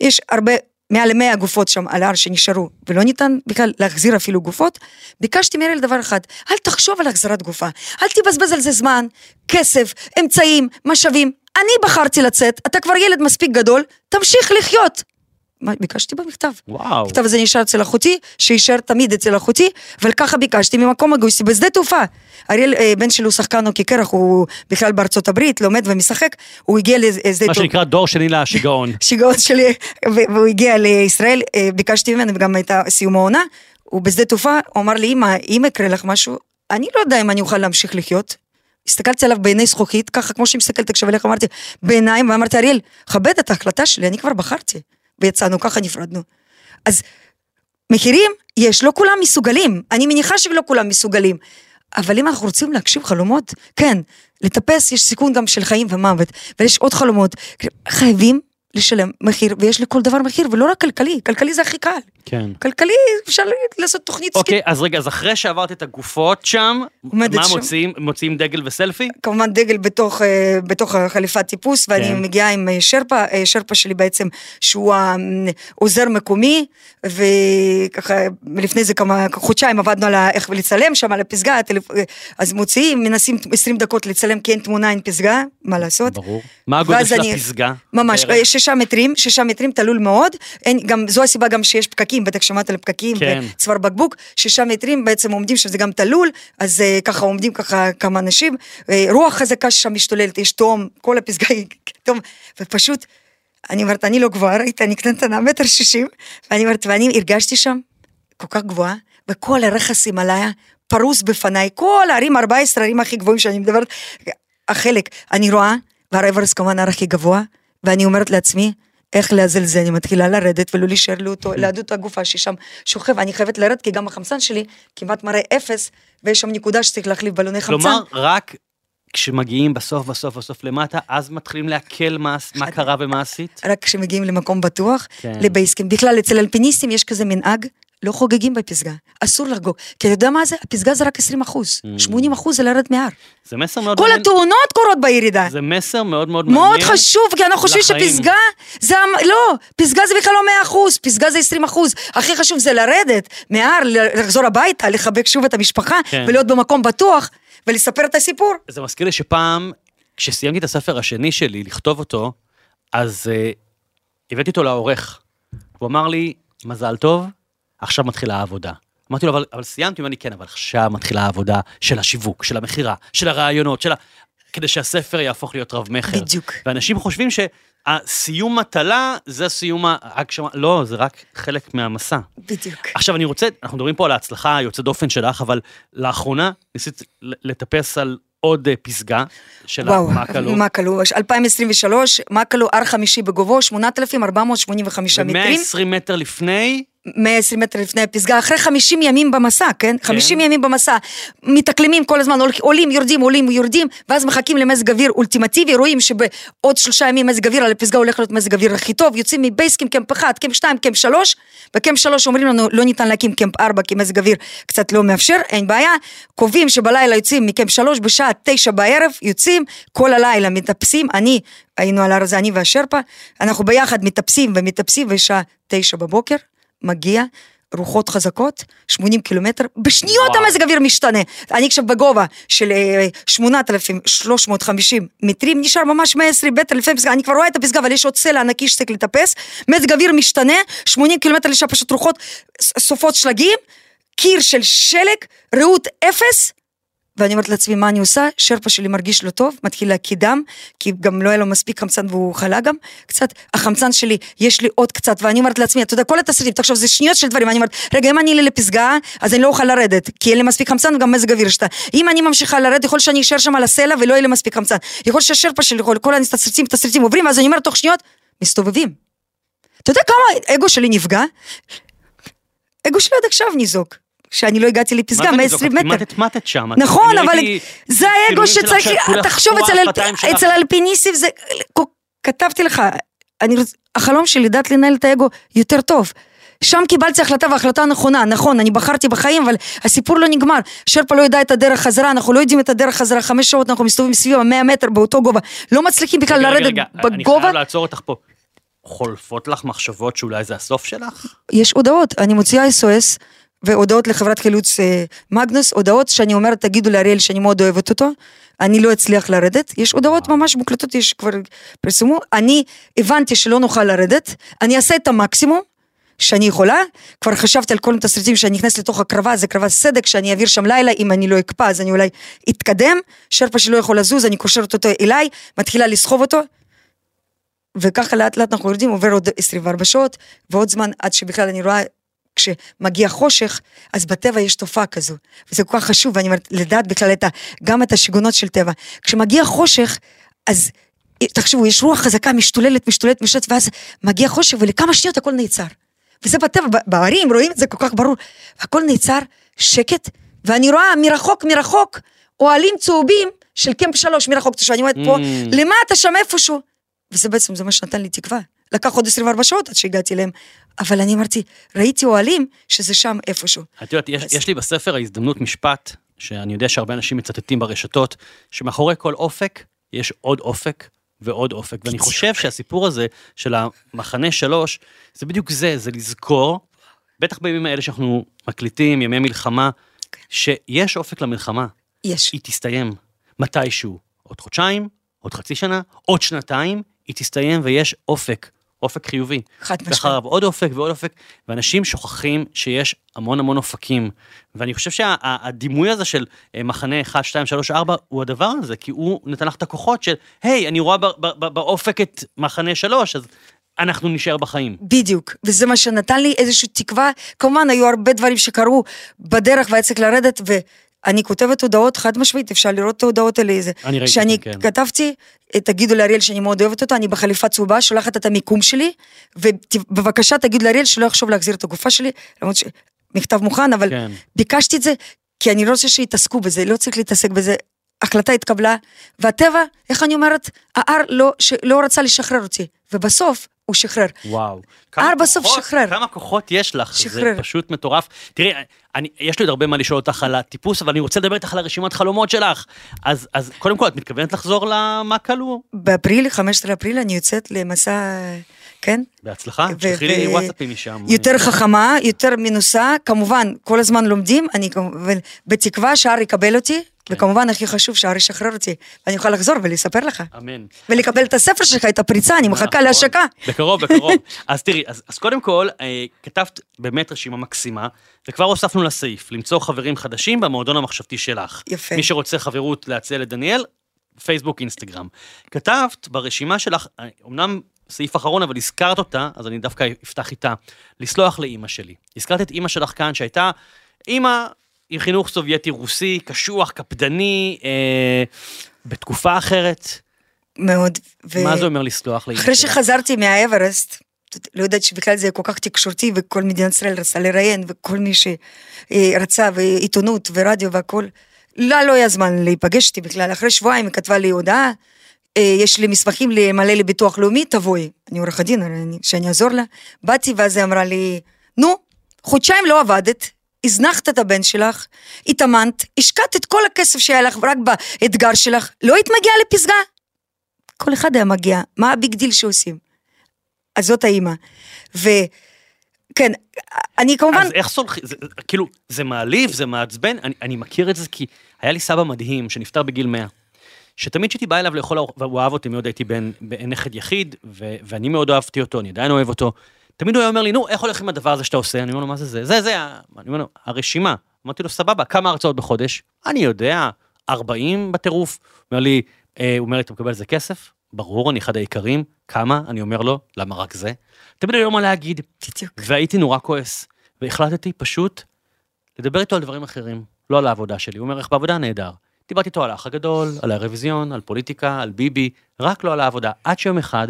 יש הרבה, מעל למאה גופות שם על ההר שנשארו, ולא ניתן בכלל להחזיר אפילו גופות, ביקשתי מאריאל דבר אחד, אל תחשוב על החזרת גופה, אל תבזבז על זה זמן, כסף, אמצעים, משאבים, אני בחרתי לצאת, אתה כבר ילד מספיק גדול, תמשיך לחיות. מה ביקשתי במכתב? וואו. המכתב הזה נשאר אצל אחותי, שיישאר תמיד אצל אחותי, אבל ככה ביקשתי ממקום אגוסטי בשדה תעופה. אריאל, אה, בן שלו שחקן הוקי קרח, הוא בכלל בארצות הברית, לומד ומשחק, הוא הגיע לשדה מה תעופה. שנקרא דור שני לשיגעון. שיגעון שלי, והוא הגיע לישראל, אה, ביקשתי ממנו וגם הייתה סיום העונה, הוא בשדה תעופה, הוא אמר לי, אמא, אם יקרה לך משהו, אני לא יודע אם אני אוכל להמשיך לחיות. הסתכלתי עליו בעיני זכוכית, ככה כמו שהיא מסתכלת עכשיו עליך, אמרתי, בעיניים, ואמרתי, אריאל, כבד את ההחלטה שלי, אני כבר בחרתי. ויצאנו, ככה נפרדנו. אז מחירים, יש, לא כולם מסוגלים, אני מניחה שלא כולם מסוגלים. אבל אם אנחנו רוצים להגשים חלומות, כן, לטפס יש סיכון גם של חיים ומוות, ויש עוד חלומות, חייבים לשלם מחיר, ויש לכל דבר מחיר, ולא רק כלכלי, כלכלי זה הכי קל. כן. כלכלי, אפשר לעשות תוכנית עסקית. אוקיי, אז רגע, אז אחרי שעברת את הגופות שם, מה שם. מוציאים? מוציאים דגל וסלפי? כמובן דגל בתוך, אה, בתוך החליפת טיפוס, ואני כן. מגיעה עם אה, שרפה, אה, שרפה שלי בעצם, שהוא העוזר מקומי, וככה, לפני זה כמה חודשיים עבדנו על איך לצלם שם על הפסגה, אז מוציאים, מנסים 20 דקות לצלם, כי אין תמונה, אין פסגה, מה לעשות. ברור. מה הגודל של אני- הפסגה? ממש, שישה מטרים, שישה מטרים, תלול מאוד, אין, גם, זו הסיבה גם שיש פקקים, בטח שמעת על פקקים, כן. וצוואר בקבוק, שישה מטרים בעצם עומדים שם, זה גם תלול, אז אה, ככה עומדים ככה כמה אנשים, אה, רוח חזקה ששם משתוללת, יש תום, כל הפסגה היא תום, ופשוט, אני אומרת, אני לא גבוהה, ראית, אני קטנטנה, מטר שישים, ואני אומרת, ואני הרגשתי שם כל כך גבוהה, וכל הרכס הימאליה פרוס בפניי, כל הערים, 14 הערים הכי גבוהים שאני מדברת, החלק, אני רואה, והר כמובן ההר הכי גבוה, ואני אומרת לעצמי, איך לעזל זה, אני מתחילה לרדת ולא להישאר לאותו, ליהדות הגופה ששם שוכב, אני חייבת לרדת כי גם החמצן שלי כמעט מראה אפס, ויש שם נקודה שצריך להחליף בלוני חמצן. כלומר, רק כשמגיעים בסוף, בסוף, בסוף למטה, אז מתחילים לעכל מה, מה קרה ומה עשית? רק כשמגיעים למקום בטוח, כן. לבייסקים. בכלל, אצל אלפיניסטים יש כזה מנהג, לא חוגגים בפסגה, אסור לחגוג. כי אתה יודע מה זה? הפסגה זה רק 20 אחוז, 80 אחוז זה לרדת מהר. זה מסר מאוד כל מעניין. התאונות קורות בירידה. זה מסר מאוד מאוד מאוד מעניין. חשוב, כי אנחנו חושבים. שפסגה זה, לא, פסגה זה בכלל לא 100 אחוז, פסגה זה 20 אחוז. הכי חשוב זה לרדת מההר, לחזור הביתה, לחבק שוב את המשפחה, כן. ולהיות במקום בטוח, ולספר את הסיפור. זה מזכיר לי שפעם, כשסיימתי את הספר השני שלי, לכתוב אותו, אז uh, הבאתי אותו לעורך. הוא אמר לי, מזל טוב, עכשיו מתחילה העבודה. אמרתי לו, אבל, אבל סיימתי, הוא אומר לי, כן, אבל עכשיו מתחילה העבודה של השיווק, של המכירה, של הרעיונות, של ה... כדי שהספר יהפוך להיות רב-מכר. בדיוק. ואנשים חושבים שהסיום מטלה זה סיום ההגשמה, לא, זה רק חלק מהמסע. בדיוק. עכשיו אני רוצה, אנחנו מדברים פה על ההצלחה היוצאת דופן שלך, אבל לאחרונה ניסית לטפס על עוד אה, פסגה של וואו, המקלו. מקלו, 2023, מקלו הר חמישי בגובהו, 8,485 מטרים, ו-120 מטר לפני, 120 מטר לפני הפסגה, אחרי 50 ימים במסע, כן? 50 ימים במסע, מתאקלמים כל הזמן, עולים, יורדים, עולים, יורדים, ואז מחכים למזג אוויר אולטימטיבי, רואים שבעוד שלושה ימים מזג אוויר על הפסגה הולך להיות מזג אוויר הכי טוב, יוצאים מבייסקים קמפ 1, קמפ 2, קמפ 3, בקמפ 3 אומרים לנו לא ניתן להקים קמפ 4 כי מזג אוויר קצת לא מאפשר, אין בעיה, קובעים שבלילה יוצאים מקמפ 3 בשעה 9 בערב, יוצאים, כל הלילה מטפסים, אני, היינו על הר הזה, אני והשרפה, אנחנו ביחד מטפסים ומטפסים בשעה 9 בבוקר, מגיע, רוחות חזקות, 80 קילומטר, בשניות וואו. המזג אוויר משתנה. אני עכשיו בגובה של אה, 8,350 מטרים, נשאר ממש 120 מטר לפני פסגה, אני כבר רואה את הפסגה, אבל יש עוד סלע ענקי שצריך לטפס, מזג אוויר משתנה, 80 קילומטר לשעה פשוט רוחות, סופות שלגים, קיר של שלג, רעות אפס, ואני אומרת לעצמי, מה אני עושה? שרפה שלי מרגיש לא טוב, מתחיל להקיא דם, כי גם לא היה לו מספיק חמצן והוא חלה גם קצת. החמצן שלי, יש לי עוד קצת, ואני אומרת לעצמי, אתה יודע, כל התסריטים, תחשוב, זה שניות של דברים, אני אומרת, רגע, אם אני אעלה לפסגה, אז אני לא אוכל לרדת, כי אין לי מספיק חמצן וגם מזג אוויר שתה. אם אני ממשיכה לרדת, יכול שאני אשאר שם על הסלע ולא יהיה לי מספיק חמצן. יכול שהשרפה שלי, כל התסריטים, תסריטים עוברים, ואז אני אומרת, תוך שניות, מסתובבים. אתה יודע כמה האגו שלי נפגע? אגו שלי עד עכשיו ניזוק. שאני לא הגעתי לפסגה, מה זה 120 נזוק? מטר. את כמעט התמטת שם. נכון, אני אבל זה האגו שצריך, תחשוב, אצל אל- השפתיים שלך. אצל האלפיניסטים זה, כתבתי לך, אני, החלום שלי לדעת לנהל את האגו יותר טוב. שם קיבלתי החלטה והחלטה נכונה, נכון, אני בחרתי בחיים, אבל הסיפור לא נגמר. שרפה לא יודע את הדרך חזרה, אנחנו לא יודעים את הדרך חזרה, חמש שעות אנחנו מסתובבים סביב המאה מטר באותו גובה, לא מצליחים בכלל רגע, לרדת רגע, אני בגובה. חייב לעצור אותך פה. חולפות לך מחשבות שאולי זה הסוף שלך? יש הודעות, אני מוציאה SOS והודעות לחברת חילוץ אה, מגנוס, הודעות שאני אומרת תגידו לאריאל שאני מאוד אוהבת אותו, אני לא אצליח לרדת, יש הודעות ממש מוקלטות, יש כבר פרסמו, אני הבנתי שלא נוכל לרדת, אני אעשה את המקסימום. שאני יכולה, כבר חשבתי על כל מיני תסריטים שאני נכנסת לתוך הקרבה, זה קרבת סדק, שאני אעביר שם לילה, אם אני לא אקפא אז אני אולי אתקדם, שרפה שלא יכול לזוז, אני קושרת אותו אליי, מתחילה לסחוב אותו, וככה לאט לאט אנחנו יורדים, עובר עוד 24 שעות, ועוד זמן עד שבכלל אני רואה, כשמגיע חושך, אז בטבע יש תופעה כזו, וזה כל כך חשוב, ואני אומרת, לדעת בכלל את ה, גם את השיגונות של טבע. כשמגיע חושך, אז תחשבו, יש רוח חזקה, משתוללת, משתוללת, משתוללת, ואז מגיע חושך, ולכמה שניות הכל נעצר. וזה בטבע, בערים, רואים את זה כל כך ברור. הכל נעצר, שקט, ואני רואה מרחוק, מרחוק, אוהלים צהובים של קמפ שלוש, מרחוק, שאני אומרת פה, Mm. למטה שם איפשהו. וזה בעצם, זה מה שנתן לי תקווה. לקח עוד 24 שעות עד שהגעתי אליהם. אבל אני אמרתי, ראיתי אוהלים שזה שם איפשהו. את יודעת, יש, יש לי בספר ההזדמנות משפט, שאני יודע שהרבה אנשים מצטטים ברשתות, שמאחורי כל אופק יש עוד אופק ועוד אופק. ואני. חושב שהסיפור הזה של המחנה שלוש, זה בדיוק זה, זה לזכור, בטח בימים האלה שאנחנו מקליטים, ימי מלחמה, שיש אופק למלחמה, יש. היא תסתיים מתישהו, עוד חודשיים, עוד חצי שנה, עוד שנתיים, היא תסתיים ויש אופק, אופק חיובי. חד משמעית. ואחריו עוד אופק ועוד אופק, ואנשים שוכחים שיש המון המון אופקים. ואני חושב שהדימוי הזה של אה, מחנה 1, 2, 3, 4, הוא הדבר הזה, כי הוא נתן לך את הכוחות של, היי, אני רואה ב- ב- ב- באופק את מחנה 3, אז אנחנו נשאר בחיים. בדיוק, וזה מה שנתן לי איזושהי תקווה. כמובן, היו הרבה דברים שקרו בדרך והיה צריך לרדת, ואני כותבת הודעות חד משמעית, אפשר לראות את ההודעות האלה. אני ראיתי שאני כן. כתבתי, תגידו לאריאל שאני מאוד אוהבת אותו, אני בחליפה צהובה, שולחת את המיקום שלי, ובבקשה תגידו לאריאל שלא יחשוב להחזיר את הגופה שלי, למרות שמכתב מוכן, אבל כן. ביקשתי את זה, כי אני לא רוצה שיתעסקו בזה, לא צריך להתעסק בזה. החלטה התקבלה, והטבע, איך אני אומרת, ההר לא, ש- לא רצה לשחרר אותי, ובסוף הוא שחרר. וואו. בסוף כוחות- שחרר. כמה כוחות יש לך, שחרר. זה פשוט מטורף. תראי, אני, יש לי עוד הרבה מה לשאול אותך על הטיפוס, אבל אני רוצה לדבר איתך על הרשימת חלומות שלך. אז, אז קודם כל, את מתכוונת לחזור למקלו? באפריל, 15 אפריל, אני יוצאת למסע, כן? בהצלחה, תשלחי לי וואטסאפים משם. יותר חכמה, יותר מנוסה, כמובן, כל הזמן לומדים, אני כמובן- בתקווה שהר יקבל אותי, כן. וכמובן הכי חשוב שהר ישחרר אותי, ואני אוכל לחזור ולספר לך. אמן. ולקבל את הספר שלך, את הפריצה, אני מחכה נכון. להשקה. בקרוב, בקרוב. אז תראי, אז, אז קודם כל, אה, כתבת באמת רשימה מקסימה, וכבר הוספנו לסעיף, למצוא חברים חדשים במועדון המחשבתי שלך. יפה. מי שרוצה חברות להציע לדניאל, פייסבוק, אינסטגרם. כתבת ברשימה שלך, אה, אמנם סעיף אחרון, אבל הזכרת אותה, אז אני דווקא אפתח איתה, לסלוח לאימא שלי. הזכרת את אימא שלך כאן, שהייתה אימא עם חינוך סובייטי רוסי, קשוח, קפדני, אה, בתקופה אחרת. מאוד. ו- מה זה אומר לסלוח לאימא אחרי? שחזרתי מהאברסט, לא יודעת שבכלל זה כל כך תקשורתי, וכל מדינת ישראל רצתה לראיין, וכל מי שרצה, ועיתונות ורדיו והכל, לה לא היה זמן להיפגש איתי בכלל. אחרי שבועיים היא כתבה לי הודעה, אה, יש לי מסמכים למלא לביטוח לאומי, תבואי. אני עורכת דין, הרי אני- שאני אעזור לה. באתי ואז היא אמרה לי, נו, חודשיים לא עבדת, הזנחת את הבן שלך, התאמנת, השקעת את כל הכסף שהיה לך רק באתגר שלך, לא היית מגיעה לפסגה? כל אחד היה מגיע, מה ה big deal שעושים? אז זאת האימא. וכן, אני כמובן, אז איך סולחים, כאילו, זה מעליב, זה מעצבן, אני, אני מכיר את זה כי היה לי סבא מדהים שנפטר בגיל 100. שתמיד כשהייתי בא אליו לאכול והוא אהב אותי מאוד, הייתי בן נכד יחיד, ו, ואני מאוד אהבתי אותו, אני עדיין אוהב אותו. תמיד הוא היה אומר לי, נו, איך הולך עם הדבר הזה שאתה עושה? אני אומר לו, מה זה זה? זה, זה, ה-" אני אומר לו, הרשימה. אמרתי לו, סבבה, כמה הרצאות בחודש? אני יודע, 40 בטירוף. אומר לי, אה, הוא אומר לי, אתה מקבל על זה כסף? ברור, אני אחד היקרים. כמה? אני אומר לו, למה רק זה? תמיד היה לו מה להגיד. בדיוק. והייתי נורא כועס, והחלטתי פשוט לדבר איתו על דברים אחרים, לא על העבודה שלי. הוא אומר, איך בעבודה נהדר. דיברתי איתו על האח הגדול, על האירוויזיון, על פוליטיקה, על ביבי, רק לא על העבודה. עד שיום אחד,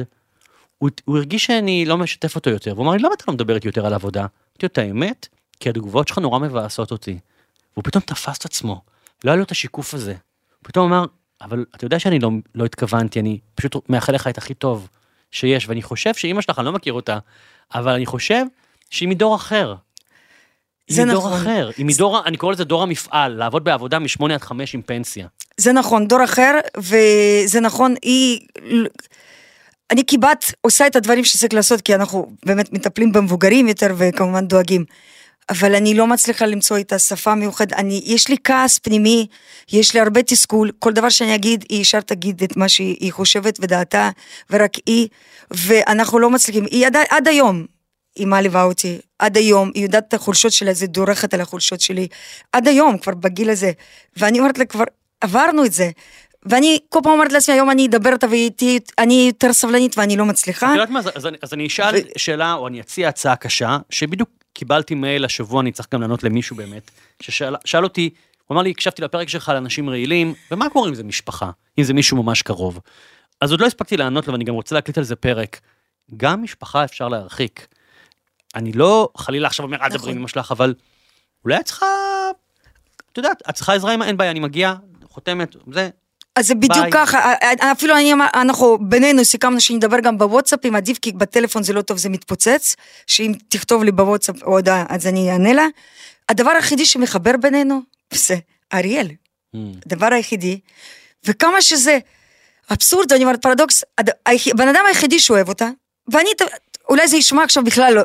הוא, הוא הרגיש שאני לא משתף אותו יותר, והוא אמר לי, למה אתה לא מדבר איתי יותר על העבודה? אמרתי לו, את האמת, כי התגובות שלך נורא מבאסות אותי. והוא פתאום תפס את עצמו, לא היה לו את השיקוף הזה. הוא פתאום אמר, אבל אתה יודע שאני לא, לא התכוונתי, אני פשוט מאחל לך את הכי טוב שיש, ואני חושב שאימא שלך, אני לא מכיר אותה, אבל אני חושב שהיא מדור אחר. היא זה מדור נכון. אחר, היא מדור, אני קורא לזה דור המפעל, לעבוד בעבודה משמונה עד חמש עם פנסיה. זה נכון, דור אחר, וזה נכון, היא... אני כמעט עושה את הדברים שצריך לעשות, כי אנחנו באמת מטפלים במבוגרים יותר וכמובן דואגים. אבל אני לא מצליחה למצוא את השפה המיוחדת, אני, יש לי כעס פנימי, יש לי הרבה תסכול, כל דבר שאני אגיד, היא ישר תגיד את מה שהיא חושבת ודעתה, ורק היא, ואנחנו לא מצליחים, היא עד, עד היום, היא מעליבה אותי, עד היום, היא יודעת את החולשות שלה, זה דורכת על החולשות שלי, עד היום, כבר בגיל הזה, ואני אומרת לה, כבר עברנו את זה, ואני כל פעם אומרת לעצמי, היום אני אדבר איתה ואני יותר סבלנית ואני לא מצליחה. את יודעת מה, אז, אז, אני, אשאל שאלה, או אני אציע הצעה קשה, שבדיוק קיבלתי מייל השבוע, אני צריך גם לענות למישהו באמת, ששאל אותי, הוא אמר לי, הקשבתי לפרק שלך על אנשים רעילים, ומה קורה אם זה משפחה, אם זה מישהו ממש קרוב. אז עוד לא הספקתי לענות לו, ואני גם רוצה להקליט על זה פרק. גם משפחה אפשר להרחיק. אני לא חלילה עכשיו אומר, אל תדברי עם אמא שלך, אבל אולי את צריכה, את יודעת, את צריכה עזרה אין בעיה, אני מגיע, חותמת, זה, אז זה בדיוק ביי. ככה, אפילו אני, אנחנו בינינו סיכמנו שנדבר גם בוואטסאפים, עדיף כי בטלפון זה לא טוב, זה מתפוצץ, שאם תכתוב לי בוואטסאפ הודעה, אז אני אענה לה. הדבר היחידי שמחבר בינינו, זה אריאל. Hmm. הדבר היחידי, וכמה שזה אבסורד, אני אומרת פרדוקס, הד- היח- בן אדם היחידי שאוהב אותה, ואני, אולי זה ישמע עכשיו בכלל, לא,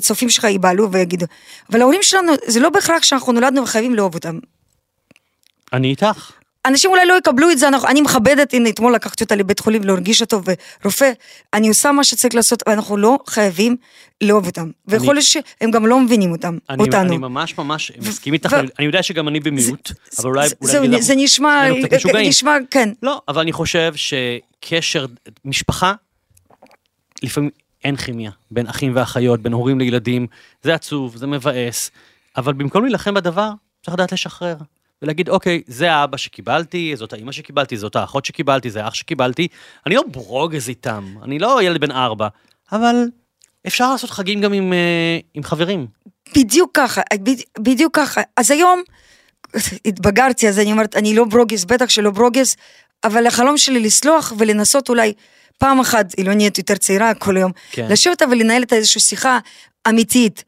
צופים שלך ייבהלו ויגידו, אבל ההורים שלנו, זה לא בהכרח שאנחנו נולדנו וחייבים לאהוב אותם. אני איתך. אנשים אולי לא יקבלו את זה, אנחנו, אני מכבדת, הנה אתמול לקחתי אותה לבית חולים להרגיש אותו, ורופא, אני עושה מה שצריך לעשות, ואנחנו לא חייבים לאהוב אותם. ויכול להיות שהם גם לא מבינים אותם, אני, אותנו. אני ממש ממש מסכים איתך, אני, יודע שגם אני במיעוט, אבל אולי... זה- אולי בגלל- זה נשמע. נשמע, כן. לא, אבל אני חושב שקשר, משפחה, לפעמים אין כימיה בין אחים ואחיות, בין הורים לילדים, זה עצוב, זה מבאס, אבל במקום להילחם בדבר, צריך לדעת לשחרר. ולהגיד, אוקיי, זה האבא שקיבלתי, זאת האימא שקיבלתי, זאת האחות שקיבלתי, זה האח שקיבלתי. אני לא ברוגז איתם, אני לא ילד בן ארבע, אבל אפשר לעשות חגים גם עם, אה, עם חברים. בדיוק ככה, בד- בדיוק ככה. אז היום התבגרתי, אז אני אומרת, אני לא ברוגז, בטח שלא ברוגז, אבל החלום שלי לסלוח ולנסות אולי פעם אחת, היא לא נהיית יותר צעירה כל יום, כן. לשבת ולנהל את איזושהי שיחה אמיתית.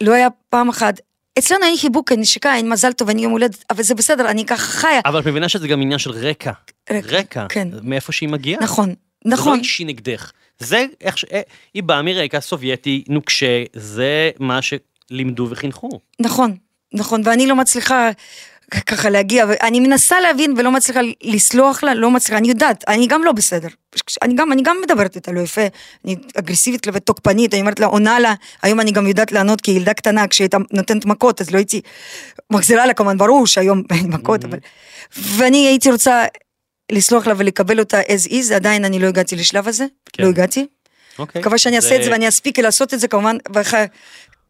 לא היה פעם אחת. אצלנו אין חיבוק, אין נשיקה, אין מזל טוב, אין יום הולדת, אבל זה בסדר, אני ככה חיה. אבל את מבינה שזה גם עניין של רקע. רקע, רקע. כן. מאיפה שהיא מגיעה. נכון, זה לא נכון. אישי נגדך. זה איך ש... אה, היא באה מרקע סובייטי נוקשה, זה מה שלימדו וחינכו. נכון, נכון, ואני לא מצליחה ככה להגיע, ואני מנסה להבין ולא מצליחה לסלוח לה, לא מצליחה, אני יודעת, אני גם לא בסדר. אני גם, אני גם מדברת איתה לא יפה, אני אגרסיבית ותוקפנית, אני אומרת לה, עונה לה, היום אני גם יודעת לענות כילדה קטנה, כשהייתה נותנת מכות, אז לא הייתי מחזירה לה כמובן, ברור שהיום אין מכות, אבל... ואני הייתי רוצה לסלוח לה ולקבל אותה as is, עדיין אני לא הגעתי לשלב הזה, כן. לא הגעתי. אוקיי. מקווה שאני אעשה את זה ואני אספיק לעשות את זה כמובן,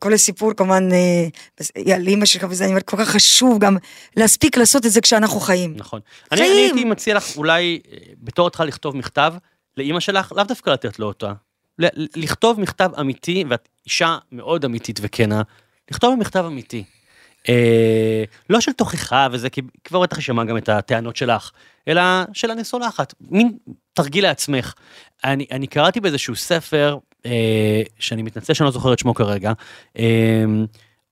כל הסיפור כמובן אה, על אימא שלך וזה, אני אומרת, כל כך חשוב גם להספיק לעשות את זה כשאנחנו חיים. נכון. אני. הייתי מציע לך אולי אה, בתור התחלה לכתוב מכתב לאימא שלך, לאו דווקא לתת לו אותה. לכתוב מכתב אמיתי, ואת אישה מאוד אמיתית וכנה, לכתוב מכתב אמיתי. אה, לא של תוכחה וזה, כי כבר בטח יישמע גם את הטענות שלך, אלא של אני סולחת, מין תרגיל לעצמך. אני, אני קראתי באיזשהו ספר, אה, שאני מתנצל שאני לא זוכר את שמו כרגע, אה,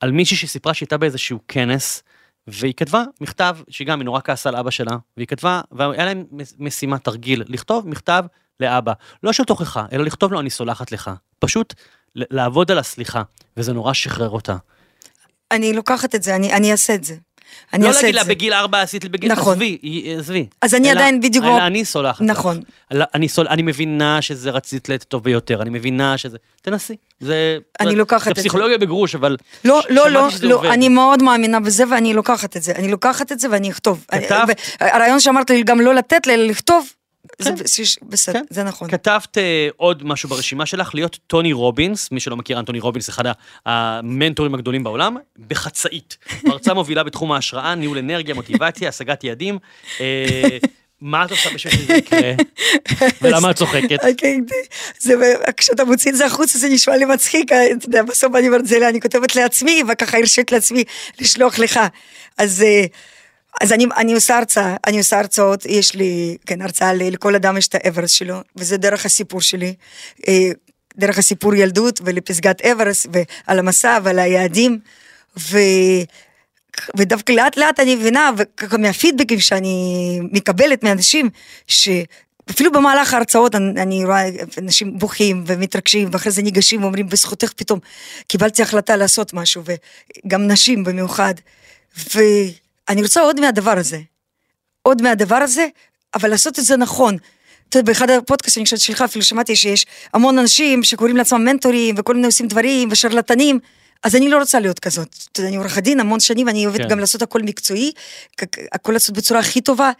על מישהי שסיפרה שהייתה באיזשהו כנס, והיא כתבה מכתב, שגם היא נורא כעסה על אבא שלה, והיא כתבה, והיה להם משימה, תרגיל, לכתוב מכתב לאבא, לא של תוכחה, אלא לכתוב לו אני סולחת לך. פשוט לעבוד על הסליחה, וזה נורא שחרר אותה. אני לוקחת את זה, אני אני אעשה את זה. אני לא להגיד לה זה. בגיל ארבע עשית לי בגיל, נכון. עזבי, עזבי. אז אני אלא- עדיין בדיוק אלא אני סולחת. נכון. אלא אני, סול, אני מבינה שזה רצית לטוב ביותר, אני מבינה שזה... תנסי. זה... אני זה- לוקחת זה את זה. פסיכולוגיה בגרוש, אבל... לא, לא, לא, לא, עובד. אני מאוד מאמינה בזה ואני לוקחת את זה. אני לוקחת את זה ואני אכתוב. כתבת? הרעיון שאמרת לי גם לא לתת לי, לכתוב, זה כן. בסדר, כן. זה נכון. כתבת אה, עוד משהו ברשימה שלך, להיות טוני רובינס, מי שלא מכיר, אנטוני רובינס, אחד המנטורים הגדולים בעולם, בחצאית. מרצה מובילה בתחום ההשראה, ניהול אנרגיה, מוטיבציה, השגת יעדים. אה, מה את עושה בשביל שזה יקרה? ולמה את צוחקת? אוקיי, זה, כשאתה מוציא את זה החוצה זה נשמע לי מצחיק, אתה יודע, בסוף אני אומרת זה, אני כותבת לעצמי, וככה הרשית לעצמי לשלוח לך. אז, אה, אז אני, אני עושה הרצאה, אני עושה הרצאות, יש לי, כן, הרצאה, לכל אדם יש את האברסט שלו, וזה דרך הסיפור שלי. אה, דרך הסיפור ילדות ולפסגת אברסט ועל המסע ועל היעדים. ו... ודווקא לאט לאט אני מבינה, וככה מהפידבקים שאני מקבלת מאנשים, שאפילו במהלך ההרצאות אני, אני רואה אנשים בוכים ומתרגשים, ואחרי זה ניגשים ואומרים, בזכותך פתאום קיבלתי החלטה לעשות משהו, וגם נשים במיוחד. ואני רוצה עוד מהדבר הזה. עוד מהדבר הזה, אבל לעשות את זה נכון. אתה יודע, באחד הפודקאסטים שאני חושבת שלך אפילו שמעתי שיש המון אנשים שקוראים לעצמם מנטורים וכל מיני עושים דברים ושרלטנים. אז אני לא רוצה להיות כזאת. אתה יודע, אני עורכת דין המון שנים ואני אוהבת כן. גם לעשות הכל מקצועי, הכל לעשות בצורה הכי טובה.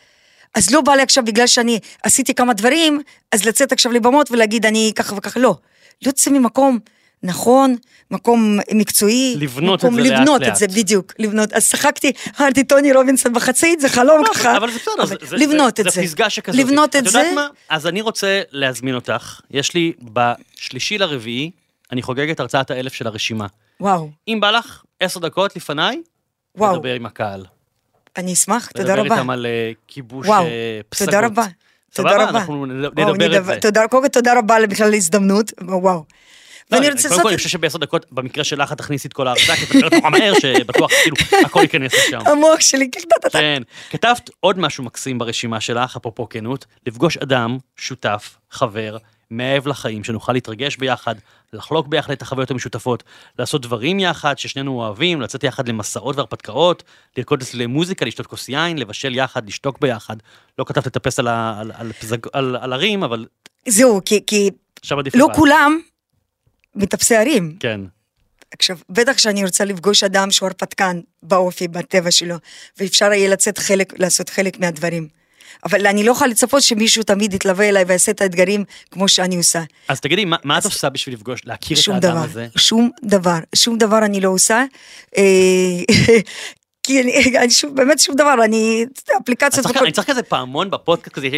אז לא בא לי עכשיו בגלל שאני עשיתי כמה דברים, אז לצאת עכשיו לבמות ולהגיד אני ככה וככה, לא. יוצא ממקום נכון, מקום מקצועי. לבנות את מקום זה לאט לבנות לאט. את זה, בדיוק, לבנות. אז צחקתי, אמרתי טוני רובינסון בחצאית, זה חלום ככה. אבל זה בסדר, זה- זה- לבנות זה- את זה. זה פסגה שכזאת. לבנות את את זה. יודעת מה? אז אני רוצה להזמין אותך, יש לי בשלישי לרביעי, אני חוגג את הרצאת האלף של הרשימה. וואו, אם בא לך עשר דקות לפניי, וואו, נדבר עם הקהל. אני אשמח, תודה נדבר רבה. איתם על אה, כיבוש וואו, אה, פסגות. תודה רבה. תודה סבבה? רבה. אנחנו נ- וואו, נדבר את זה. תודה רבה בכלל להזדמנות, וואו. לא, ואני אני- רוצה קודם כל, אני לעשות חושב שבעשר דקות, במקרה שלך, את תכניסי את כל ההרצאה, כי את מדברת נורא מהר, שבטוח כאילו הכל ייכנס לשם. המוח שלי. כן. כתבת עוד משהו מקסים ברשימה שלך, אפרופו כנות, לפגוש אדם, שותף, חבר, מאהב לחיים, שנוכל להתרגש ביחד, לחלוק ביחד את החוויות המשותפות, לעשות דברים יחד ששנינו אוהבים, לצאת יחד למסעות והרפתקאות, לרקוד למוזיקה, לשתות כוס יין, לבשל יחד, לשתוק ביחד. לא כתבת לטפס על, ה- על, על, פזג, על, על הרים, אבל זהו, כי- כי עכשיו עדיף לא לבד. כולם מטפסי הרים. כן. עכשיו, בטח שאני רוצה לפגוש אדם שהוא הרפתקן באופי, בטבע שלו, ואפשר יהיה לצאת חלק, לעשות חלק מהדברים. אבל אני לא יכולה לצפות שמישהו תמיד יתלווה אליי ויעשה את האתגרים כמו שאני עושה. אז תגידי, מה, מה את עושה בשביל לפגוש, להכיר את האדם דבר, הזה? שום דבר, שום דבר אני לא עושה. אה, כי אני, אני שוב, באמת שום דבר, אני, אפליקציות אני צריך כזה פעמון בפודקאסט כזה,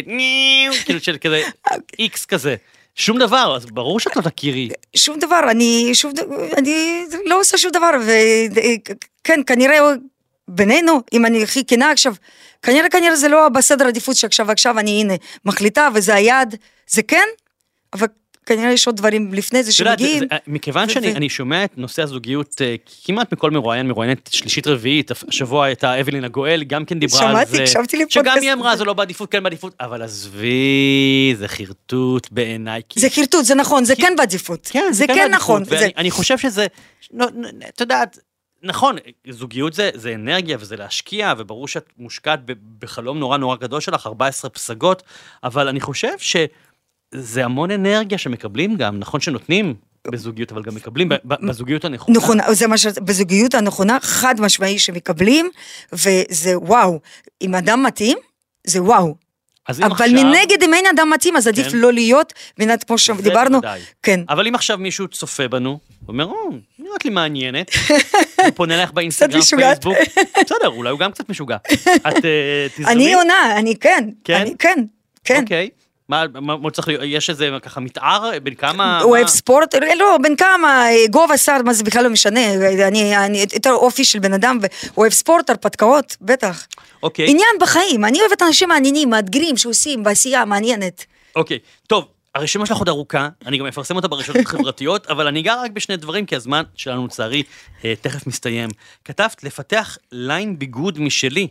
כאילו של כזה איקס כזה. שום דבר, אז ברור שאת לא תכירי. שום דבר, אני שום אני לא עושה שום דבר, וכן, כנראה בינינו, אם אני הכי כנה עכשיו, כנראה כנראה זה לא בסדר עדיפות שעכשיו עכשיו אני הנה מחליטה וזה היעד, זה כן, אבל כנראה יש עוד דברים לפני זה שמגיעים. זה- מכיוון שאני שומע את נושא הזוגיות אה, כמעט מכל מרואיין, מרואיינת שלישית רביעית, השבוע הייתה אבלין הגואל, גם כן דיברה על שמעתי, זה. הקשבתי שגם לפודקאסט היא אמרה. זה לא בעדיפות, כן בעדיפות, אבל עזבי, זה חרטוט בעיניי. זה חרטוט, זה נכון, זה כן בעדיפות. כן, זה כן בעדיפות, נכון. אני חושב שזה, את יודעת, נכון, זוגיות זה, זה אנרגיה וזה להשקיע, וברור שאת מושקעת בחלום נורא נורא גדול שלך, 14 פסגות, אבל אני חושב שזה המון אנרגיה שמקבלים גם, נכון שנותנים בזוגיות, אבל גם מקבלים בזוגיות הנכונה. נכון, זה מה ש... בזוגיות הנכונה, חד משמעי שמקבלים, וזה וואו. אם אדם מתאים, זה וואו. אז אם אבל עכשיו, מנגד, אם אין אדם מתאים, אז עדיף כן. לא להיות, מנת כמו זה שדיברנו. כן. אבל אם עכשיו מישהו צופה בנו, אומר, או, נראית לי מעניינת, הוא פונה אלייך באינסטגרם. פייסבוק, בסדר, אולי הוא גם קצת משוגע. את אה, תזרמי? אני עונה, אני כן, כן? אני כן, כן. אוקיי. מה, מה, מה צריך להיות, יש איזה ככה מתאר בין כמה... הוא אוהב? ספורט, לא, בן כמה, אה, גובה, שר, מה זה בכלל לא משנה, אני, אני יותר אופי של בן אדם, והוא אוהב ספורט, הרפתקאות, בטח. אוקיי, עניין בחיים, אני אוהבת אנשים מעניינים, מאתגרים, שעושים, בעשייה מעניינת. אוקיי. טוב, הרשימה שלך עוד ארוכה, אני גם אפרסם אותה ברשתות החברתיות, אבל אני אגע רק בשני דברים, כי הזמן שלנו לצערי אה, תכף מסתיים. כתבת לפתח ליין ביגוד משלי.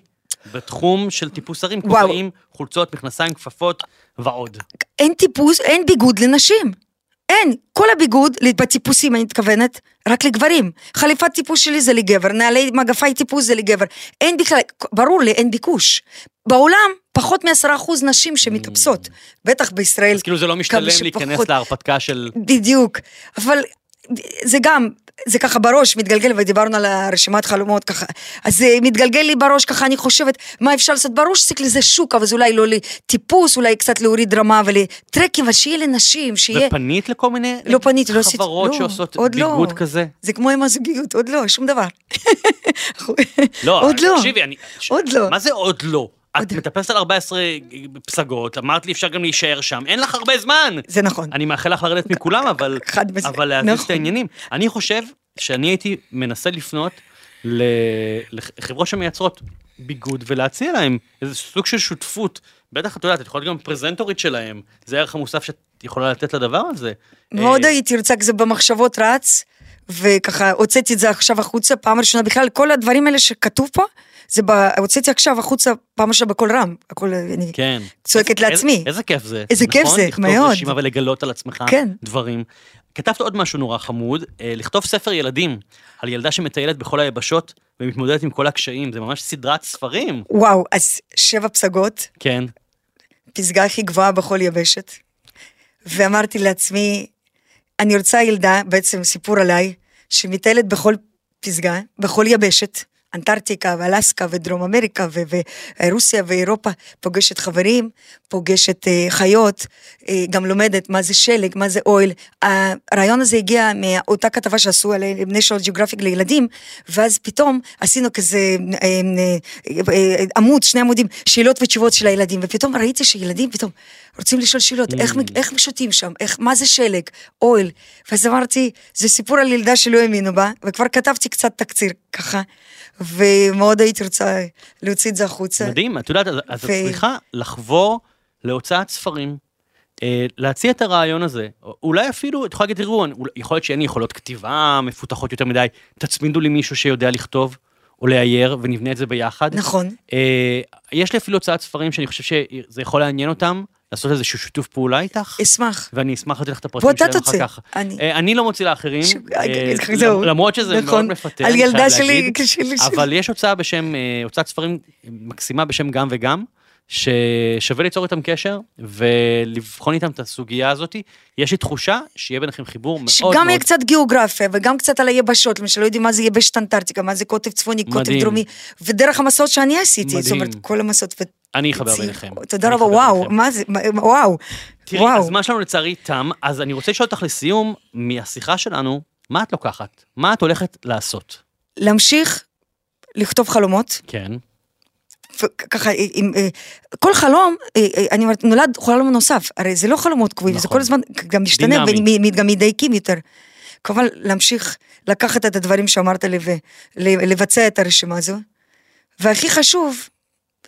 בתחום של טיפוס הרים. כובעים, חולצות, מכנסיים, כפפות ועוד. אין טיפוס, אין ביגוד לנשים. אין, כל הביגוד, בטיפוסים אני מתכוונת, רק לגברים. חליפת טיפוס שלי זה לגבר, נעלי מגפי טיפוס זה לגבר. אין בכלל, ברור לי, אין ביקוש. בעולם, פחות מעשרה אחוז נשים שמטפסות. בטח בישראל. אז כאילו זה לא משתלם להיכנס. להרפתקה של... בדיוק. אבל זה גם, זה ככה בראש מתגלגל, ודיברנו על הרשימת חלומות ככה, אז זה מתגלגל לי בראש ככה, אני חושבת, מה אפשר לעשות? ברור שצריך לזה שוק, אבל זה אולי לא לטיפוס, אולי קצת להוריד רמה ולטרקים, אבל שיהיה לנשים, שיהיה... ופנית לכל מיני לא פניתי, לא עשיתי, חברות לא, שעושות עוד לא. ביגוד כזה? זה כמו עם הזוגיות, עוד לא, שום דבר. לא, עוד לא. תקשיבי, אני... עוד לא. מה זה עוד לא? את מטפסת על 14 פסגות, אמרת לי אפשר גם להישאר שם, אין לך הרבה זמן. זה נכון. אני מאחל לך לרדת מכולם, אבל... חד משמעית, אבל להזיז את נכון. העניינים. אני חושב שאני הייתי מנסה לפנות לחברות שמייצרות ביגוד ולהציע להם איזה סוג של שותפות. בטח, את יודעת, את יכולה להיות גם פרזנטורית שלהם. זה הערך המוסף שאת יכולה לתת לדבר הזה. מאוד אה, הייתי רוצה, זה במחשבות רץ, וככה הוצאתי את זה עכשיו החוצה, פעם ראשונה בכלל, כל הדברים האלה שכתוב פה, זה ב... הוצאתי עכשיו החוצה פעם ראשונה בקול רם, הכל, אני כן. צועקת איזה- לעצמי. איזה, איזה כיף זה. איזה כיף נכון? זה, לכתוב מאוד. רשימה ולגלות על עצמך כן. דברים. כתבת עוד משהו נורא חמוד, אה, לכתוב ספר ילדים על ילדה שמטיילת בכל היבשות ומתמודדת עם כל הקשיים, זה ממש סדרת ספרים. וואו, אז שבע פסגות, כן. פסגה הכי גבוהה בכל יבשת, ואמרתי לעצמי, אני רוצה ילדה, בעצם סיפור עליי, שמטיילת בכל פסגה, בכל יבשת, אנטארקטיקה ואלסקה ודרום אמריקה ו- ורוסיה ואירופה, פוגשת חברים, פוגשת אה, חיות, אה, גם לומדת מה זה שלג, מה זה אוהל. הרעיון הזה הגיע מאותה כתבה שעשו על national geographic לילדים, ואז פתאום עשינו כזה אה, אה, אה, עמוד, שני עמודים, שאלות ותשובות של הילדים, ופתאום ראיתי שילדים פתאום רוצים לשאול שאלות, איך, מג- איך שותים שם, איך, מה זה שלג, אוהל, ואז אמרתי, זה סיפור על ילדה שלא האמינו בה, וכבר כתבתי קצת תקציר ככה, ומאוד הייתי רוצה להוציא את זה החוצה. מדהים, את יודעת, אז את צריכה לחבור להוצאת ספרים, אה, להציע את הרעיון הזה, או- אולי אפילו, את יכולה להגיד, תראו, יכול להיות שאין לי יכולות כתיבה מפותחות יותר מדי, תצמידו לי מישהו שיודע לכתוב או לאייר ונבנה את זה ביחד. נכון. אה, יש לי אפילו הוצאת ספרים שאני חושב שזה יכול לעניין אותם, לעשות איזשהו שיתוף פעולה איתך. אשמח. ואני אשמח לתת לך את הפרטים שלהם אחר. כך. אני- אה, אני לא מוציא לאחרים, ש- אה, זהו. למרות שזה מאוד נכון. מפתה, על ילדה שלי. כשלי- אבל יש הוצאה בשם, אה, הוצאת ספרים מקסימה בשם גם וגם, ששווה ליצור איתם קשר ולבחון איתם את הסוגיה הזאת. יש לי תחושה שיהיה ביניכם חיבור מאוד מאוד... שגם יהיה קצת גיאוגרפיה וגם קצת על היבשות, למשל לא יודעים מה זה יבשת אנטארקטיקה, מה זה קוטב צפוני, קוטב. דרומי, ודרך המסעות שאני עשיתי, זאת מדהים. אומרת כל המסעות, אני אחבר ביניכם. תודה רבה, וואו. מה זה, וואו. תראי, וואו. הזמן שלנו לצערי תם, אז אני רוצה לשאול אותך לסיום, מהשיחה שלנו, מה את לוקחת? מה את הולכת לעשות? להמשיך לכתוב חלומות, כן. ככה, עם, אה, כל חלום, אה, אה, אני אומרת, נולד חלום נוסף, הרי זה לא חלומות קבועים, זה נכון. כל הזמן גם משתנה. וגם מדייקים יותר. כמובן, להמשיך לקחת את הדברים שאמרת לי ולבצע את הרשימה הזו. והכי חשוב,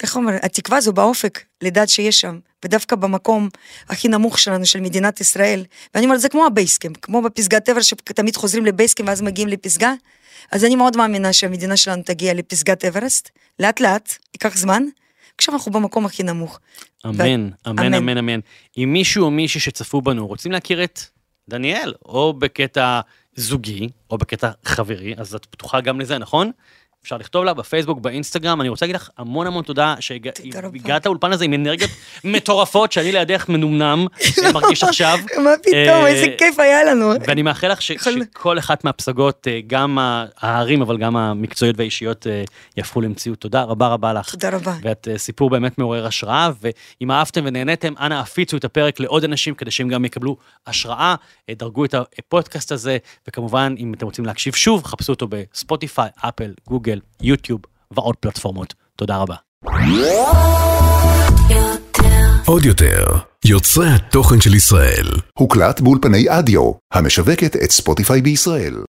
איך אומר, התקווה הזו באופק, לדעת שיש שם, ודווקא במקום הכי נמוך שלנו, של מדינת ישראל. ואני אומרת, זה כמו ה base camp, כמו בפסגת אברסט, שתמיד חוזרים ל base camp ואז מגיעים לפסגה. אז אני מאוד מאמינה שהמדינה שלנו תגיע לפסגת אברסט, לאט לאט, ייקח זמן, עכשיו אנחנו במקום הכי נמוך. אמן, ו- אמן, אמן. אמן, אמן. אם מישהו או מישהי שצפו בנו רוצים להכיר את דניאל, או בקטע זוגי, או בקטע חברי, אז את פתוחה גם לזה, נכון? אפשר לכתוב לה בפייסבוק, באינסטגרם, אני רוצה להגיד לך המון המון תודה. שהגעת לאולפן הזה עם אנרגיות מטורפות, שאני לידך מנומנם, אה, מרגיש עכשיו. מה פתאום, אה, איזה כיף היה לנו. ואני מאחל לך שכל אחת מהפסגות, אה, גם ההרים, אבל גם המקצועיות והאישיות, אה, יהפכו למציאות. תודה רבה רבה לך. תודה רבה. ואת אה, סיפור באמת מעורר השראה, ואם אהבתם ונהניתם, אנא הפיצו את הפרק לעוד אנשים כדי שהם גם יקבלו השראה, אה, דרגו את הפודקאסט הזה, וכמובן, אם אתם רוצים להקשיב שוב, חפשו אותו בספוטיפיי, אפל, גוגל, יוטיוב ועוד פלטפורמות. תודה רבה. עוד יותר, יוצרי התוכן של ישראל. הוקלט באולפני אדיו, המשווקת את ספוטיפיי בישראל.